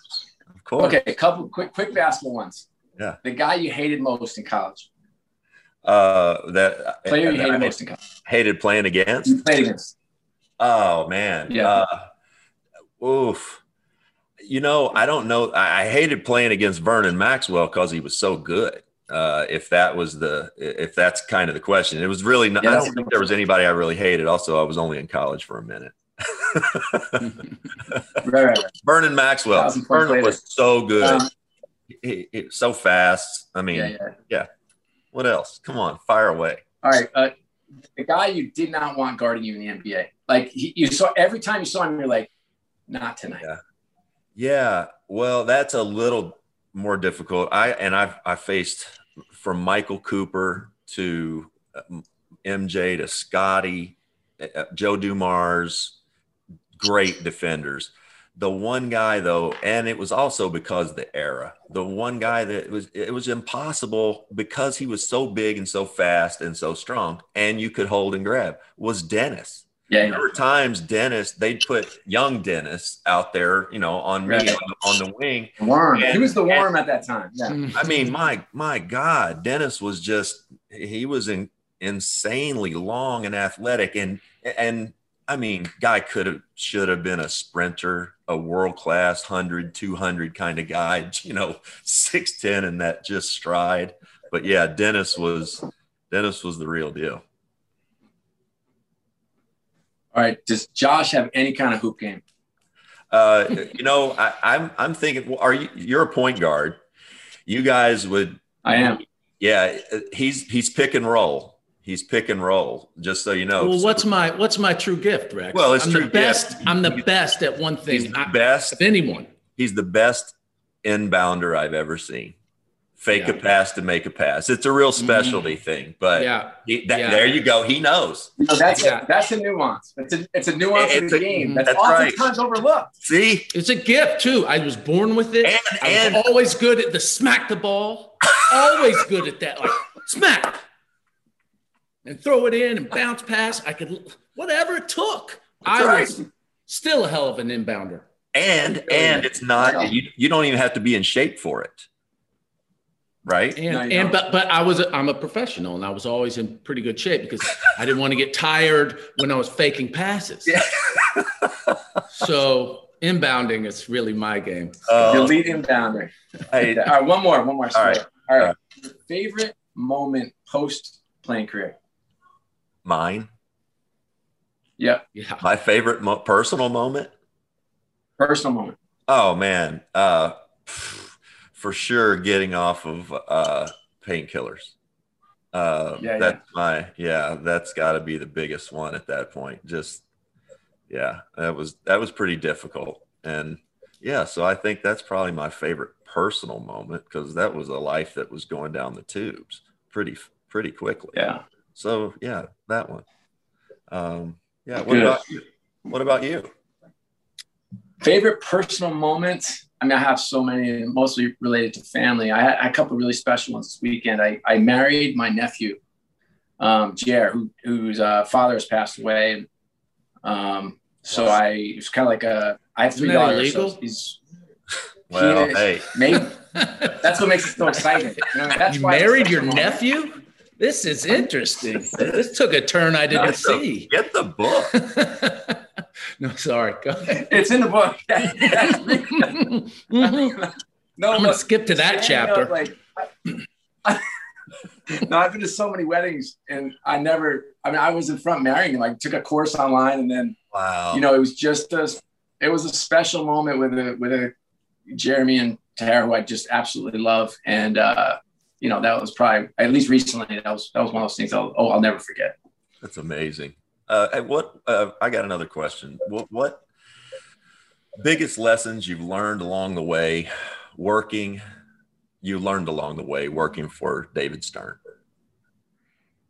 Of course. Okay, a couple quick quick basketball ones. Yeah. The guy you hated most in college. Uh, that player you hated I most in college. Hated playing against. You played against. Oh man. Yeah. Uh, oof. You know, I don't know. I, I hated playing against Vernon Maxwell because he was so good. Uh, if that was the, if that's kind of the question, it was really. Not, I don't think there was anybody I really hated. Also, I was only in college for a minute. right, right. Vernon Maxwell. Vernon was so good. Um, he, he, so fast. I mean, yeah, yeah. yeah, What else? Come on, fire away. All right. Uh, the guy you did not want guarding you in the NBA. Like he, you saw every time you saw him, you're like, not tonight. Yeah. Yeah. Well, that's a little more difficult. I and I've I faced from Michael Cooper to MJ uh, to Scottie, uh, Joe Dumars, great defenders. The one guy though, and it was also because the era. The one guy that was it was impossible because he was so big and so fast and so strong, and you could hold and grab was Dennis. Yeah, there were times Dennis, they'd put young Dennis out there, you know, on me on, the, on the wing. Worm. And, he was the worm and, at that time. Yeah. I mean, my my God, Dennis was just he was in, insanely long and athletic, and and I mean, guy could have should have been a sprinter, a world class 100, 200 kind of guy, you know, 6'10 and that just stride. But yeah, Dennis was Dennis was the real deal. All right. Does Josh have any kind of hoop game? Uh, you know, I, I'm I'm thinking. Well, are you? You're a point guard. You guys would. I am. Yeah, he's he's pick and roll. He's pick and roll. Just so you know. Well, what's my what's my true gift, Rex? Well, it's I'm true the best. Gift. I'm the best at one thing. He's the best. Of anyone. He's the best inbounder I've ever seen fake yeah. a pass to make a pass. It's a real mm-hmm. specialty mm-hmm. thing, but yeah. He, that, yeah. there you go. He knows. No, that's yeah. a, that's a nuance. It's a it's a nuance it's in the a, game. That's, that's oftentimes right. overlooked. See, it's a gift too. I was born with it. And, I and, was always good at the smack the ball. always good at that, like smack and throw it in and bounce pass. I could whatever it took. That's I right. was still a hell of an inbounder. And and it's not you, you don't even have to be in shape for it right? And no, and but but I was a, I'm a professional and I was always in pretty good shape because I didn't want to get tired when I was faking passes. Yeah. so inbounding is really my game. Uh, Delete inbounder. Hey, all right, one more, one more. All right, all right. Favorite moment post playing career? Mine. Yeah. Yeah. My favorite mo- personal moment. Personal moment. Oh man. Uh for sure getting off of uh, painkillers. Uh, yeah, that's yeah. my yeah. That's got to be the biggest one at that point. Just yeah, that was that was pretty difficult, and yeah. So I think that's probably my favorite personal moment because that was a life that was going down the tubes pretty pretty quickly. Yeah. So yeah, that one. Um, yeah. What Good. about you? What about you? Favorite personal moment I mean, I have so many, mostly related to family. I had a couple really special ones this weekend. I, I married my nephew, um, Jer, who, whose uh, father has passed away. Um, so I, it was kind of like a, I have three daughters. So he's, well, he, hey, maybe that's what makes it so exciting. You, know, that's you married your nephew? This is interesting. this took a turn I didn't see. Get the book. no, sorry. It's in the book. no, I'm gonna skip to that chapter. like, I, no, I've been to so many weddings, and I never. I mean, I was in front marrying, like took a course online, and then wow, you know, it was just a, it was a special moment with a with a Jeremy and Tara, who I just absolutely love, and uh, you know, that was probably at least recently that was that was one of those things I'll oh I'll never forget. That's amazing. Uh, what uh, I got another question. What, what biggest lessons you've learned along the way working? You learned along the way working for David Stern.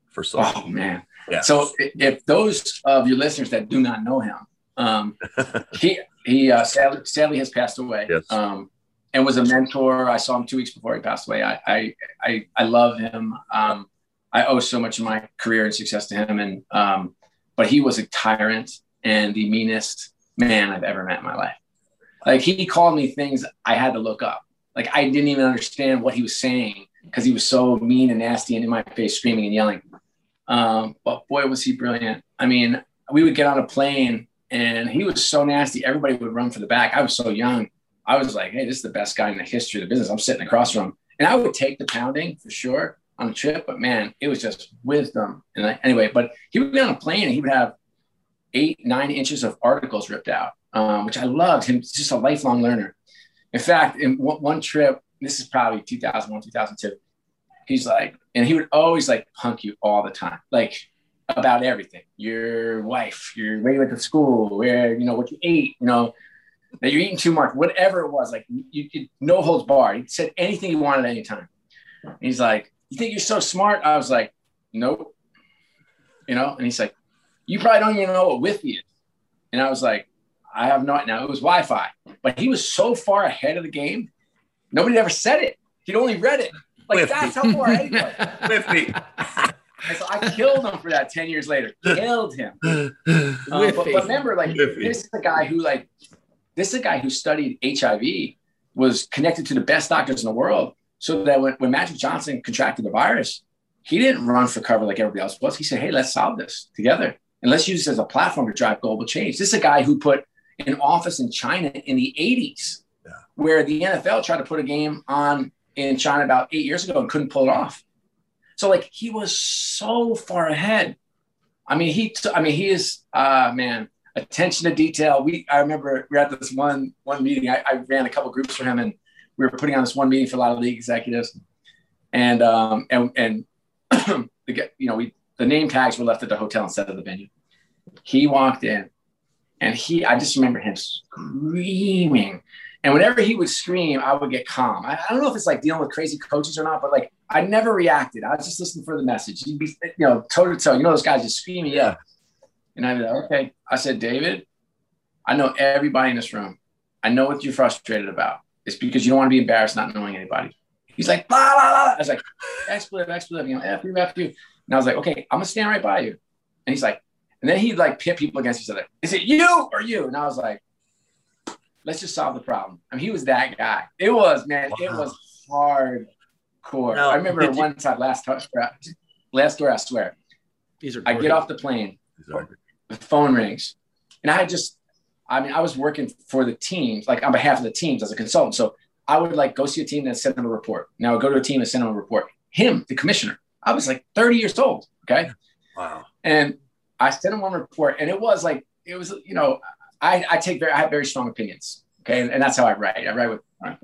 For so oh man, yeah. So if those of your listeners that do not know him, um, he he uh, sadly, sadly has passed away. Yes. Um, and was a mentor. I saw him two weeks before he passed away. I I I, I love him. Um, I owe so much of my career and success to him, and um, but he was a tyrant and the meanest man I've ever met in my life. Like he called me things I had to look up. Like I didn't even understand what he was saying because he was so mean and nasty and in my face, screaming and yelling. Um, but boy, was he brilliant. I mean, we would get on a plane and he was so nasty. Everybody would run for the back. I was so young. I was like, hey, this is the best guy in the history of the business. I'm sitting across from him. And I would take the pounding for sure on a trip, but man, it was just wisdom. And I, anyway, but he would be on a plane and he would have eight, nine inches of articles ripped out, um, which I loved. Him, just a lifelong learner. In fact, in one, one trip, this is probably 2001, 2002. He's like, and he would always like punk you all the time, like about everything. Your wife, your where you went to school, where you know what you ate, you know that you're eating too much, whatever it was. Like you, you no holds bar. He said anything he wanted at any time. he's like, "You think you're so smart?" I was like, "Nope." You know, and he's like, "You probably don't even know what Wi-Fi is." And I was like, "I have no." Now it was Wi-Fi, but he was so far ahead of the game. Nobody ever said it. He'd only read it. Like that's how far ahead he was. And so I killed him for that 10 years later. Killed him. Uh, but, but, remember, like, this is the guy who, like, this is a guy who studied HIV, was connected to the best doctors in the world. So that when, when Magic Johnson contracted the virus, he didn't run for cover like everybody else was. He said, hey, let's solve this together. And let's use this as a platform to drive global change. This is a guy who put an office in China in the 80s, yeah. where the NFL tried to put a game on in China about eight years ago and couldn't pull it off. So like he was so far ahead. I mean, he, t- I mean, he is, uh, man, attention to detail. We I remember we had this one one meeting. I, I, ran a couple groups for him, and we were putting on this one meeting for a lot of league executives. And um and and the you know we the name tags were left at the hotel instead of the venue. He walked in, and he I just remember him screaming. And whenever he would scream, I would get calm. I, I don't know if it's like dealing with crazy coaches or not, but like I never reacted. I was just listening for the message. You'd be, you know, toe to toe. You know, those guys just screaming. Yeah. And I like, okay. I said, David, I know everybody in this room. I know what you're frustrated about. It's because you don't want to be embarrassed not knowing anybody. He's like, blah, blah, blah. I was like, expletive, expletive, you know, F you, F you. And I was like, okay, I'm gonna stand right by you. And he's like, and then he'd like pit people against each other. Is it you or you? And I was like, let's just solve the problem. I mean, he was that guy. It was, man, wow. it was hardcore. No, I remember one time last touch, last door, I swear. These are I get off the plane. The phone rings. And I just, I mean, I was working for the teams, like on behalf of the teams as a consultant. So I would like go see a team and send them a report. Now I would go to a team and send them a report. Him, the commissioner, I was like 30 years old. Okay. Wow. And I sent him one report and it was like, it was, you know, I, I take very, I have very strong opinions. Okay. And, and that's how I write. I write with,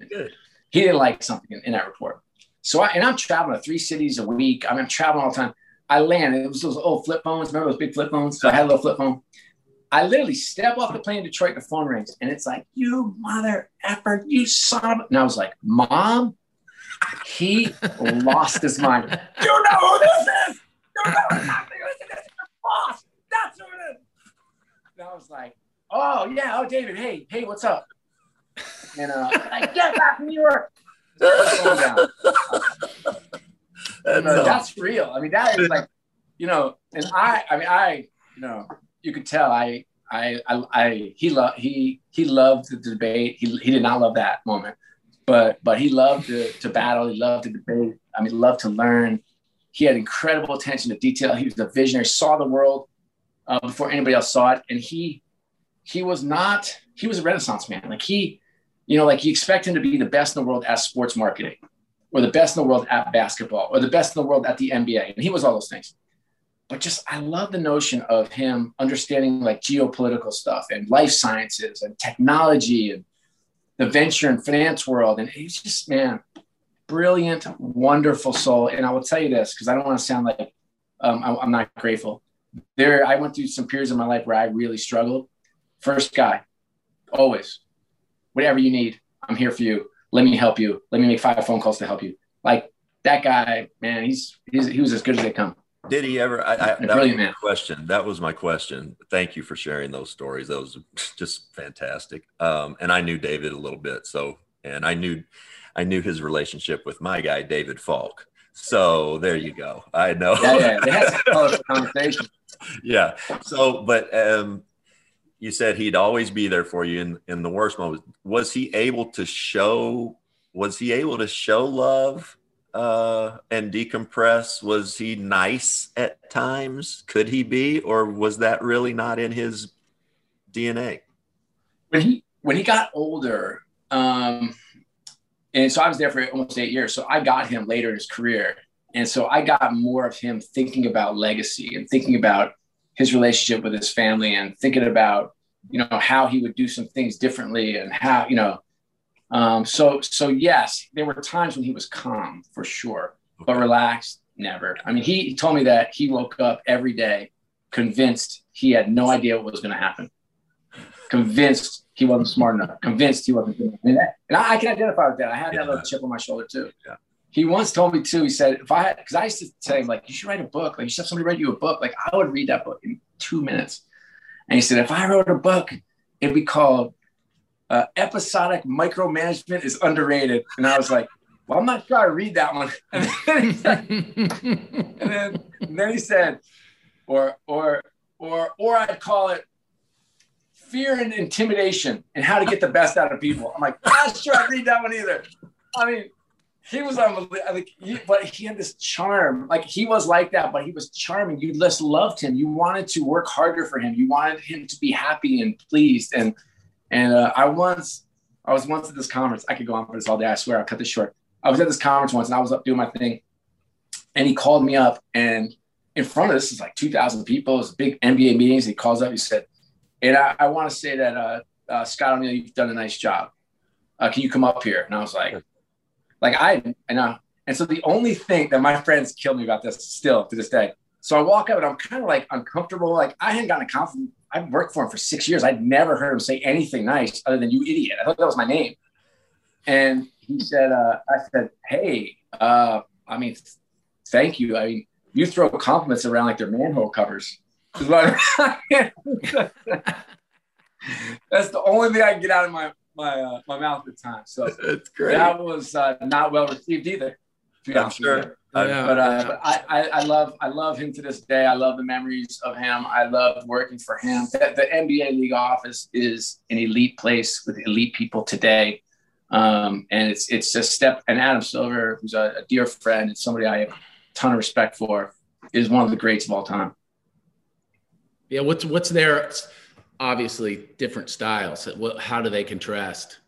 Good. he didn't like something in, in that report. So I, and I'm traveling to three cities a week. I mean, I'm traveling all the time. I land. It was those old flip phones. Remember those big flip phones? So I had a little flip phone. I literally step off the plane in Detroit, the phone rings, and it's like, you mother effer, you son of And I was like, Mom, he lost his mind. You know who this is? You know exactly who this is. Your boss. That's who it is. And I was like, oh, yeah. Oh, David, hey, hey, what's up? And uh, I get back from New York. And, uh, that's real. I mean, that is like, you know, and I, I mean, I, you know, you could tell I, I, I, I he loved, he, he loved the debate. He, he did not love that moment, but, but he loved to, to battle. He loved to debate. I mean, loved to learn. He had incredible attention to detail. He was a visionary, saw the world uh, before anybody else saw it. And he, he was not, he was a renaissance man. Like he, you know, like you expect him to be the best in the world at sports marketing or the best in the world at basketball or the best in the world at the NBA. And he was all those things. But just, I love the notion of him understanding like geopolitical stuff and life sciences and technology and the venture and finance world. And he's just, man, brilliant, wonderful soul. And I will tell you this because I don't want to sound like um, I, I'm not grateful. There, I went through some periods in my life where I really struggled. First guy, always, whatever you need, I'm here for you let me help you. Let me make five phone calls to help you. Like that guy, man, he's, he's he was as good as they come. Did he ever? I, I, that brilliant was my question. That was my question. Thank you for sharing those stories. That was just fantastic. Um, and I knew David a little bit, so and I knew I knew his relationship with my guy David Falk. So there you go. I know. Yeah, yeah. conversation. yeah. So, but um, you said he'd always be there for you in, in the worst moments. Was he able to show, was he able to show love uh, and decompress? Was he nice at times? Could he be, or was that really not in his DNA? When he, when he got older, um, and so I was there for almost eight years. So I got him later in his career. And so I got more of him thinking about legacy and thinking about his relationship with his family and thinking about, you know, how he would do some things differently and how, you know, um, so, so yes, there were times when he was calm for sure, but relaxed, never. I mean, he told me that he woke up every day convinced he had no idea what was going to happen, convinced he wasn't smart enough, convinced he wasn't good And, and I, I, can identify with that. I had yeah. that little chip on my shoulder too. Yeah. He once told me too, he said, if I had, because I used to tell him, like, you should write a book. Like, you should have somebody write you a book. Like, I would read that book in two minutes. And he said, if I wrote a book, it'd be called uh, Episodic Micromanagement is Underrated. And I was like, well, I'm not sure I read that one. And then, and then, and then he said, or, or, or, or I'd call it fear and intimidation and how to get the best out of people. I'm like, I'm not sure I read that one either. I mean, he was unbelievable. He, but he had this charm. Like he was like that, but he was charming. You just loved him. You wanted to work harder for him. You wanted him to be happy and pleased. And and uh, I once, I was once at this conference. I could go on for this all day. I swear. I'll cut this short. I was at this conference once, and I was up doing my thing, and he called me up, and in front of this is like 2,000 people. It's a big NBA meetings. He calls up. He said, "And I, I want to say that uh, uh, Scott O'Neil, you've done a nice job. Uh, can you come up here?" And I was like like I, I know. And so the only thing that my friends kill me about this still to this day. So I walk up and I'm kind of like uncomfortable. Like I hadn't gotten a compliment. I've worked for him for six years. I'd never heard him say anything nice other than you idiot. I thought that was my name. And he said, uh, I said, Hey, uh, I mean, thank you. I mean, you throw compliments around like they're manhole covers. That's the only thing I can get out of my my uh, my mouth at times. So that's great. That was uh, not well received either. I'm sure. Yeah. But, uh, but I, I, I, love I love him to this day. I love the memories of him. I love working for him. The, the NBA league office is an elite place with elite people today. Um, and it's it's just step and Adam Silver, who's a, a dear friend and somebody I have a ton of respect for, is one of the greats of all time. Yeah, what's what's their obviously different styles. How do they contrast?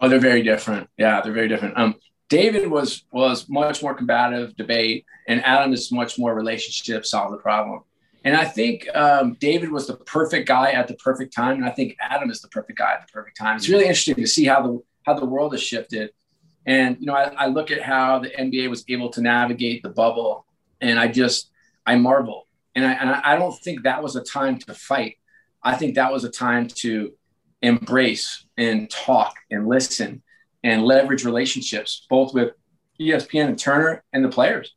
Oh, they're very different. Yeah, they're very different. Um, David was was much more combative debate, and Adam is much more relationship, solve the problem. And I think um, David was the perfect guy at the perfect time, and I think Adam is the perfect guy at the perfect time. It's really interesting to see how the how the world has shifted. And you know, I, I look at how the NBA was able to navigate the bubble, and I just I marvel and I, and I don't think that was a time to fight. I think that was a time to embrace and talk and listen and leverage relationships, both with ESPN and Turner and the players.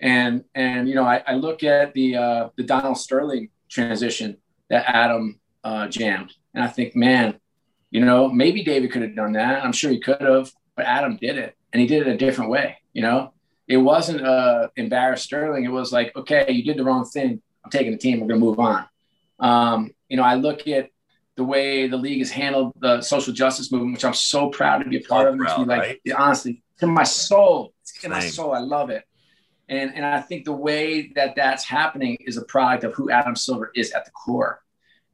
And and you know, I, I look at the uh, the Donald Sterling transition that Adam uh, jammed, and I think, man, you know, maybe David could have done that. I'm sure he could have, but Adam did it, and he did it a different way. You know, it wasn't uh, embarrass Sterling. It was like, okay, you did the wrong thing. I'm taking the team. We're going to move on. Um, you know, I look at the way the league has handled the social justice movement, which I'm so proud to be a part of. Proud, like, right? honestly, to my soul, to my soul, I love it. And, and I think the way that that's happening is a product of who Adam Silver is at the core.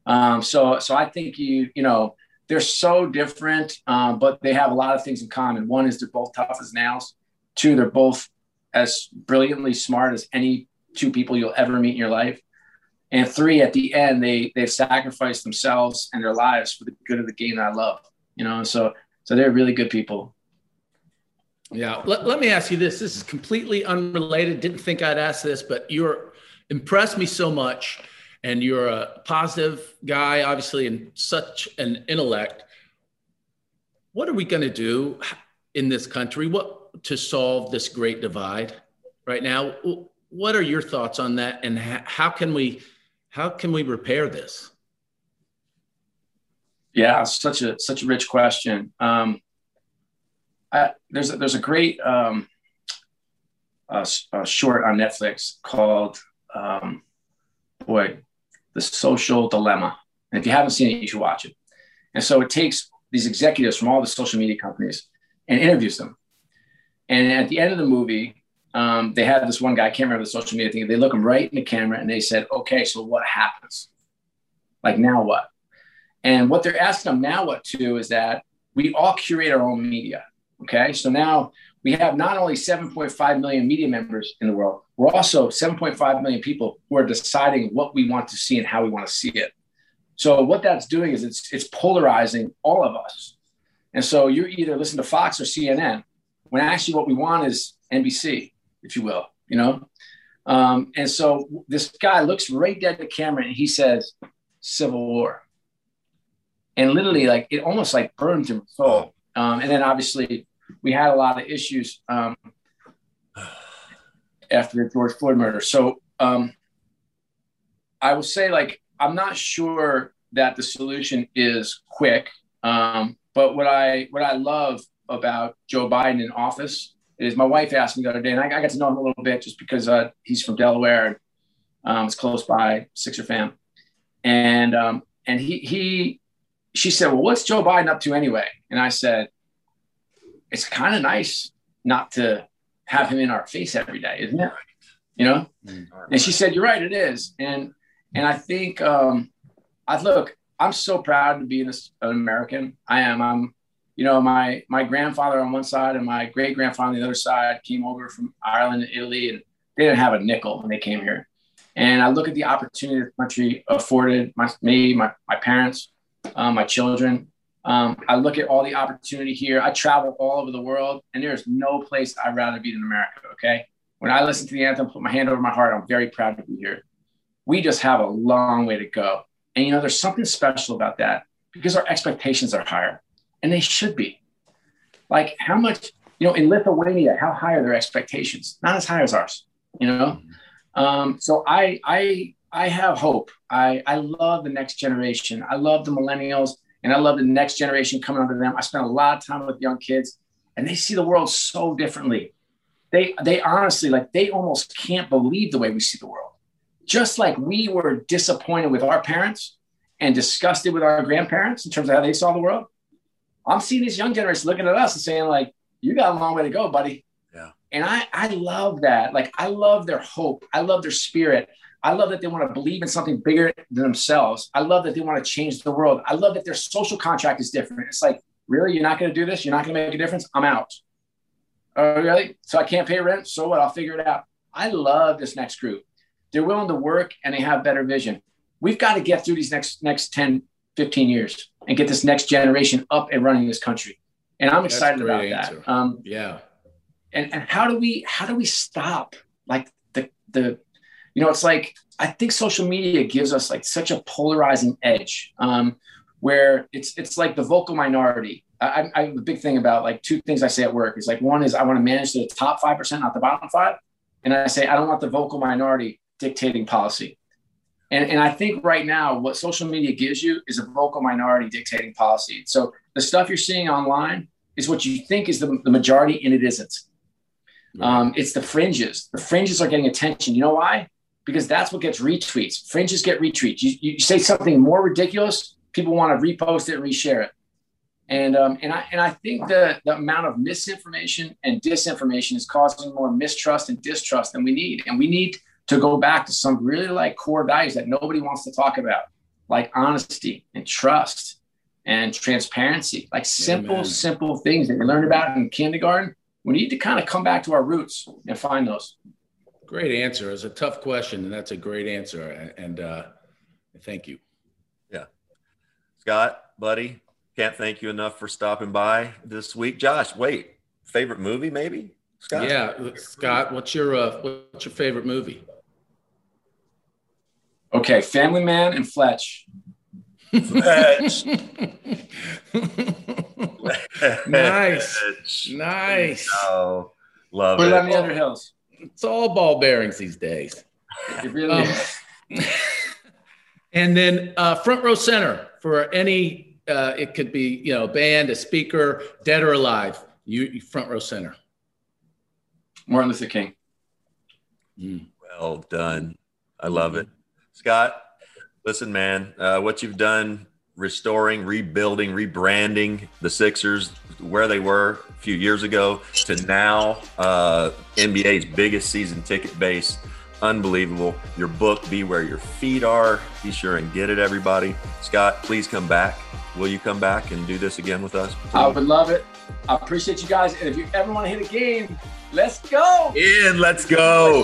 Um, so, so I think you, you know, they're so different, um, but they have a lot of things in common. One is they're both tough as nails. Two, they're both as brilliantly smart as any two people you'll ever meet in your life. And three, at the end, they they've sacrificed themselves and their lives for the good of the game that I love. You know, so so they're really good people. Yeah. Let, let me ask you this. This is completely unrelated. Didn't think I'd ask this, but you're impressed me so much. And you're a positive guy, obviously, and such an intellect. What are we going to do in this country? What to solve this great divide right now. What are your thoughts on that, and how can we how can we repair this? Yeah, such a such a rich question. Um, I, there's a, there's a great um, a, a short on Netflix called um, boy, the social dilemma. And if you haven't seen it, you should watch it. And so it takes these executives from all the social media companies and interviews them and at the end of the movie, um, they had this one guy, I can't remember the social media thing. They look him right in the camera and they said, okay, so what happens? Like now what? And what they're asking them now what to is that we all curate our own media. Okay. So now we have not only 7.5 million media members in the world, we're also 7.5 million people who are deciding what we want to see and how we want to see it. So what that's doing is it's it's polarizing all of us. And so you're either listen to Fox or CNN, when actually what we want is NBC, if you will, you know. Um, and so this guy looks right dead at the camera and he says, "Civil War," and literally like it almost like burned him soul. Um, and then obviously we had a lot of issues um, after the George Floyd murder. So um, I will say like I'm not sure that the solution is quick. Um, but what I what I love about Joe Biden in office is my wife asked me the other day, and I, I got to know him a little bit just because uh, he's from Delaware and um, it's close by, Sixer fam, and um, and he he she said, well, what's Joe Biden up to anyway? And I said, it's kind of nice not to have him in our face every day, isn't it? You know? Mm-hmm. And she said, you're right, it is. And and I think um, I look, I'm so proud to be an, an American. I am. I'm, you know, my my grandfather on one side and my great grandfather on the other side came over from Ireland and Italy, and they didn't have a nickel when they came here. And I look at the opportunity the country afforded my, me, my, my parents, um, my children. Um, I look at all the opportunity here. I travel all over the world, and there's no place I'd rather be than America. Okay. When I listen to the anthem, put my hand over my heart, I'm very proud to be here. We just have a long way to go. And you know, there's something special about that because our expectations are higher, and they should be. Like how much, you know, in Lithuania, how high are their expectations? Not as high as ours, you know. Um, so I I I have hope. I I love the next generation. I love the millennials, and I love the next generation coming under them. I spend a lot of time with young kids, and they see the world so differently. They they honestly like they almost can't believe the way we see the world just like we were disappointed with our parents and disgusted with our grandparents in terms of how they saw the world, I'm seeing this young generation looking at us and saying, like, you got a long way to go, buddy. Yeah. And I, I love that. Like, I love their hope. I love their spirit. I love that they want to believe in something bigger than themselves. I love that they want to change the world. I love that their social contract is different. It's like, really, you're not going to do this? You're not going to make a difference? I'm out. Oh, really? So I can't pay rent? So what? I'll figure it out. I love this next group they're willing to work and they have better vision. We've got to get through these next next 10, 15 years and get this next generation up and running this country. And I'm excited about answer. that. Um, yeah. And, and how do we how do we stop like the the you know it's like I think social media gives us like such a polarizing edge um, where it's it's like the vocal minority. I, I a big thing about like two things I say at work is like one is I want to manage to the top five percent, not the bottom five, and I say I don't want the vocal minority dictating policy. And, and I think right now, what social media gives you is a vocal minority dictating policy. So the stuff you're seeing online is what you think is the, the majority, and it isn't. Um, it's the fringes. The fringes are getting attention. You know why? Because that's what gets retweets. Fringes get retweets. You, you say something more ridiculous, people want to repost it and reshare it. And um, and I and I think the the amount of misinformation and disinformation is causing more mistrust and distrust than we need. And we need to go back to some really like core values that nobody wants to talk about, like honesty and trust and transparency, like simple, simple things that we learned about in kindergarten. We need to kind of come back to our roots and find those. Great answer. It's a tough question, and that's a great answer. And uh, thank you. Yeah. Scott, buddy, can't thank you enough for stopping by this week. Josh, wait, favorite movie maybe? Scott? Yeah, Scott, what's your uh, what's your favorite movie? Okay, Family Man and Fletch. Fletch. nice. Nice. Oh, love Put it. it on the other hills. It's all ball bearings these days. It really um, is. and then uh, front row center for any, uh, it could be, you know, a band, a speaker, dead or alive. You, you front row center. Martin Luther King. Mm. Well done. I love it. Scott, listen, man, uh, what you've done restoring, rebuilding, rebranding the Sixers where they were a few years ago to now uh, NBA's biggest season ticket base. unbelievable. Your book, Be Where Your Feet Are. Be sure and get it, everybody. Scott, please come back. Will you come back and do this again with us? Please? I would love it. I appreciate you guys. And if you ever want to hit a game, let's go. In, let's go.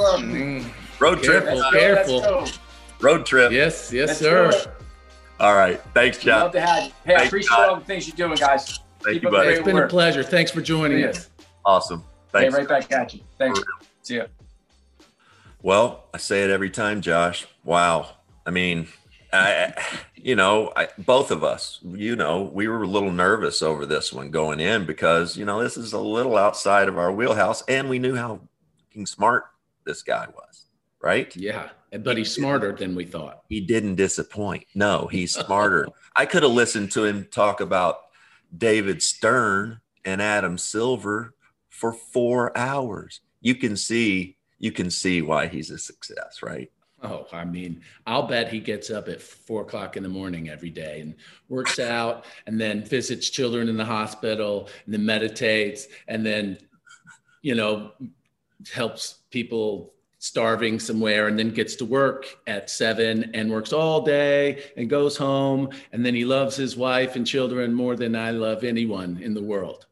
Road trip. Careful, careful. Road trip. Yes, yes, let's sir. All right. Thanks, John. Love to have you. Hey, Thanks, I appreciate God. all the things you're doing, guys. Thank Keep you, buddy. It's been work. a pleasure. Thanks for joining us. Awesome. Thanks. Hey, right back at you. Thanks. See ya. Well, I say it every time, Josh. Wow. I mean, I, you know, I, both of us, you know, we were a little nervous over this one going in because, you know, this is a little outside of our wheelhouse and we knew how smart this guy was, right? Yeah. But he's smarter than we thought. He didn't disappoint. No, he's smarter. I could have listened to him talk about David Stern and Adam Silver for four hours. You can see you can see why he's a success, right? Oh, I mean, I'll bet he gets up at four o'clock in the morning every day and works out and then visits children in the hospital and then meditates and then, you know, helps people starving somewhere and then gets to work at seven and works all day and goes home. And then he loves his wife and children more than I love anyone in the world.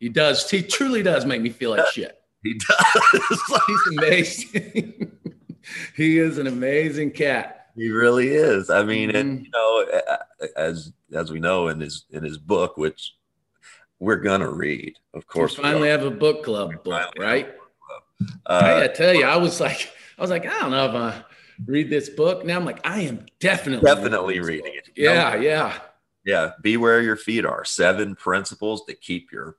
He does. He truly does make me feel like shit. He does. He's amazing. he is an amazing cat. He really is. I mean, mm-hmm. and you know, as as we know in his in his book, which we're gonna read, of course. We finally have a book club book, right? Uh, I gotta tell you, I was like, I was like, I don't know if I read this book. Now I'm like, I am definitely definitely reading, reading it. Yeah, yeah, yeah. Be where your feet are. Seven principles to keep your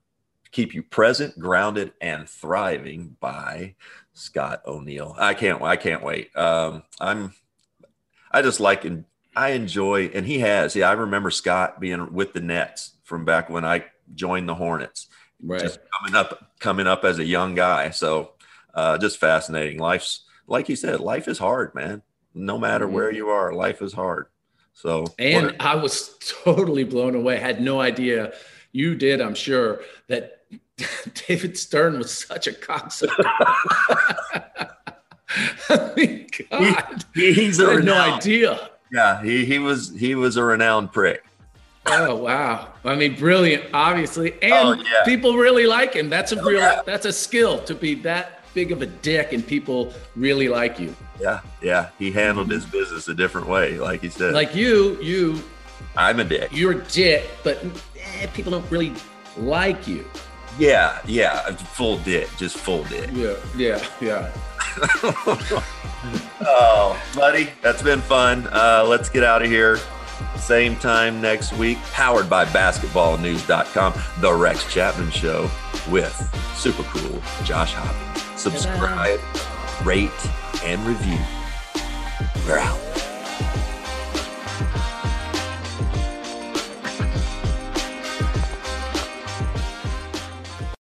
keep you present, grounded, and thriving by Scott O'Neil. I can't I can't wait. Um, I'm I just like and I enjoy and he has. Yeah, I remember Scott being with the Nets from back when I joined the Hornets. Right. Just coming up coming up as a young guy. So uh, just fascinating. Life's like you said, life is hard, man. No matter mm-hmm. where you are, life is hard. So and I was totally blown away. Had no idea you did, I'm sure, that David Stern was such a cocksucker. I mean, God, he, he's I had no idea. Yeah, he he was he was a renowned prick. Oh wow! I mean, brilliant, obviously, and oh, yeah. people really like him. That's a real, yeah. that's a skill to be that big of a dick, and people really like you. Yeah, yeah. He handled his business a different way, like he said. Like you, you. I'm a dick. You're a dick, but eh, people don't really like you. Yeah, yeah, full dick, just full dick. Yeah, yeah, yeah. oh, buddy, that's been fun. Uh, let's get out of here. Same time next week. Powered by basketballnews.com. The Rex Chapman Show with super cool Josh Hopkins. Subscribe, rate, and review. We're out.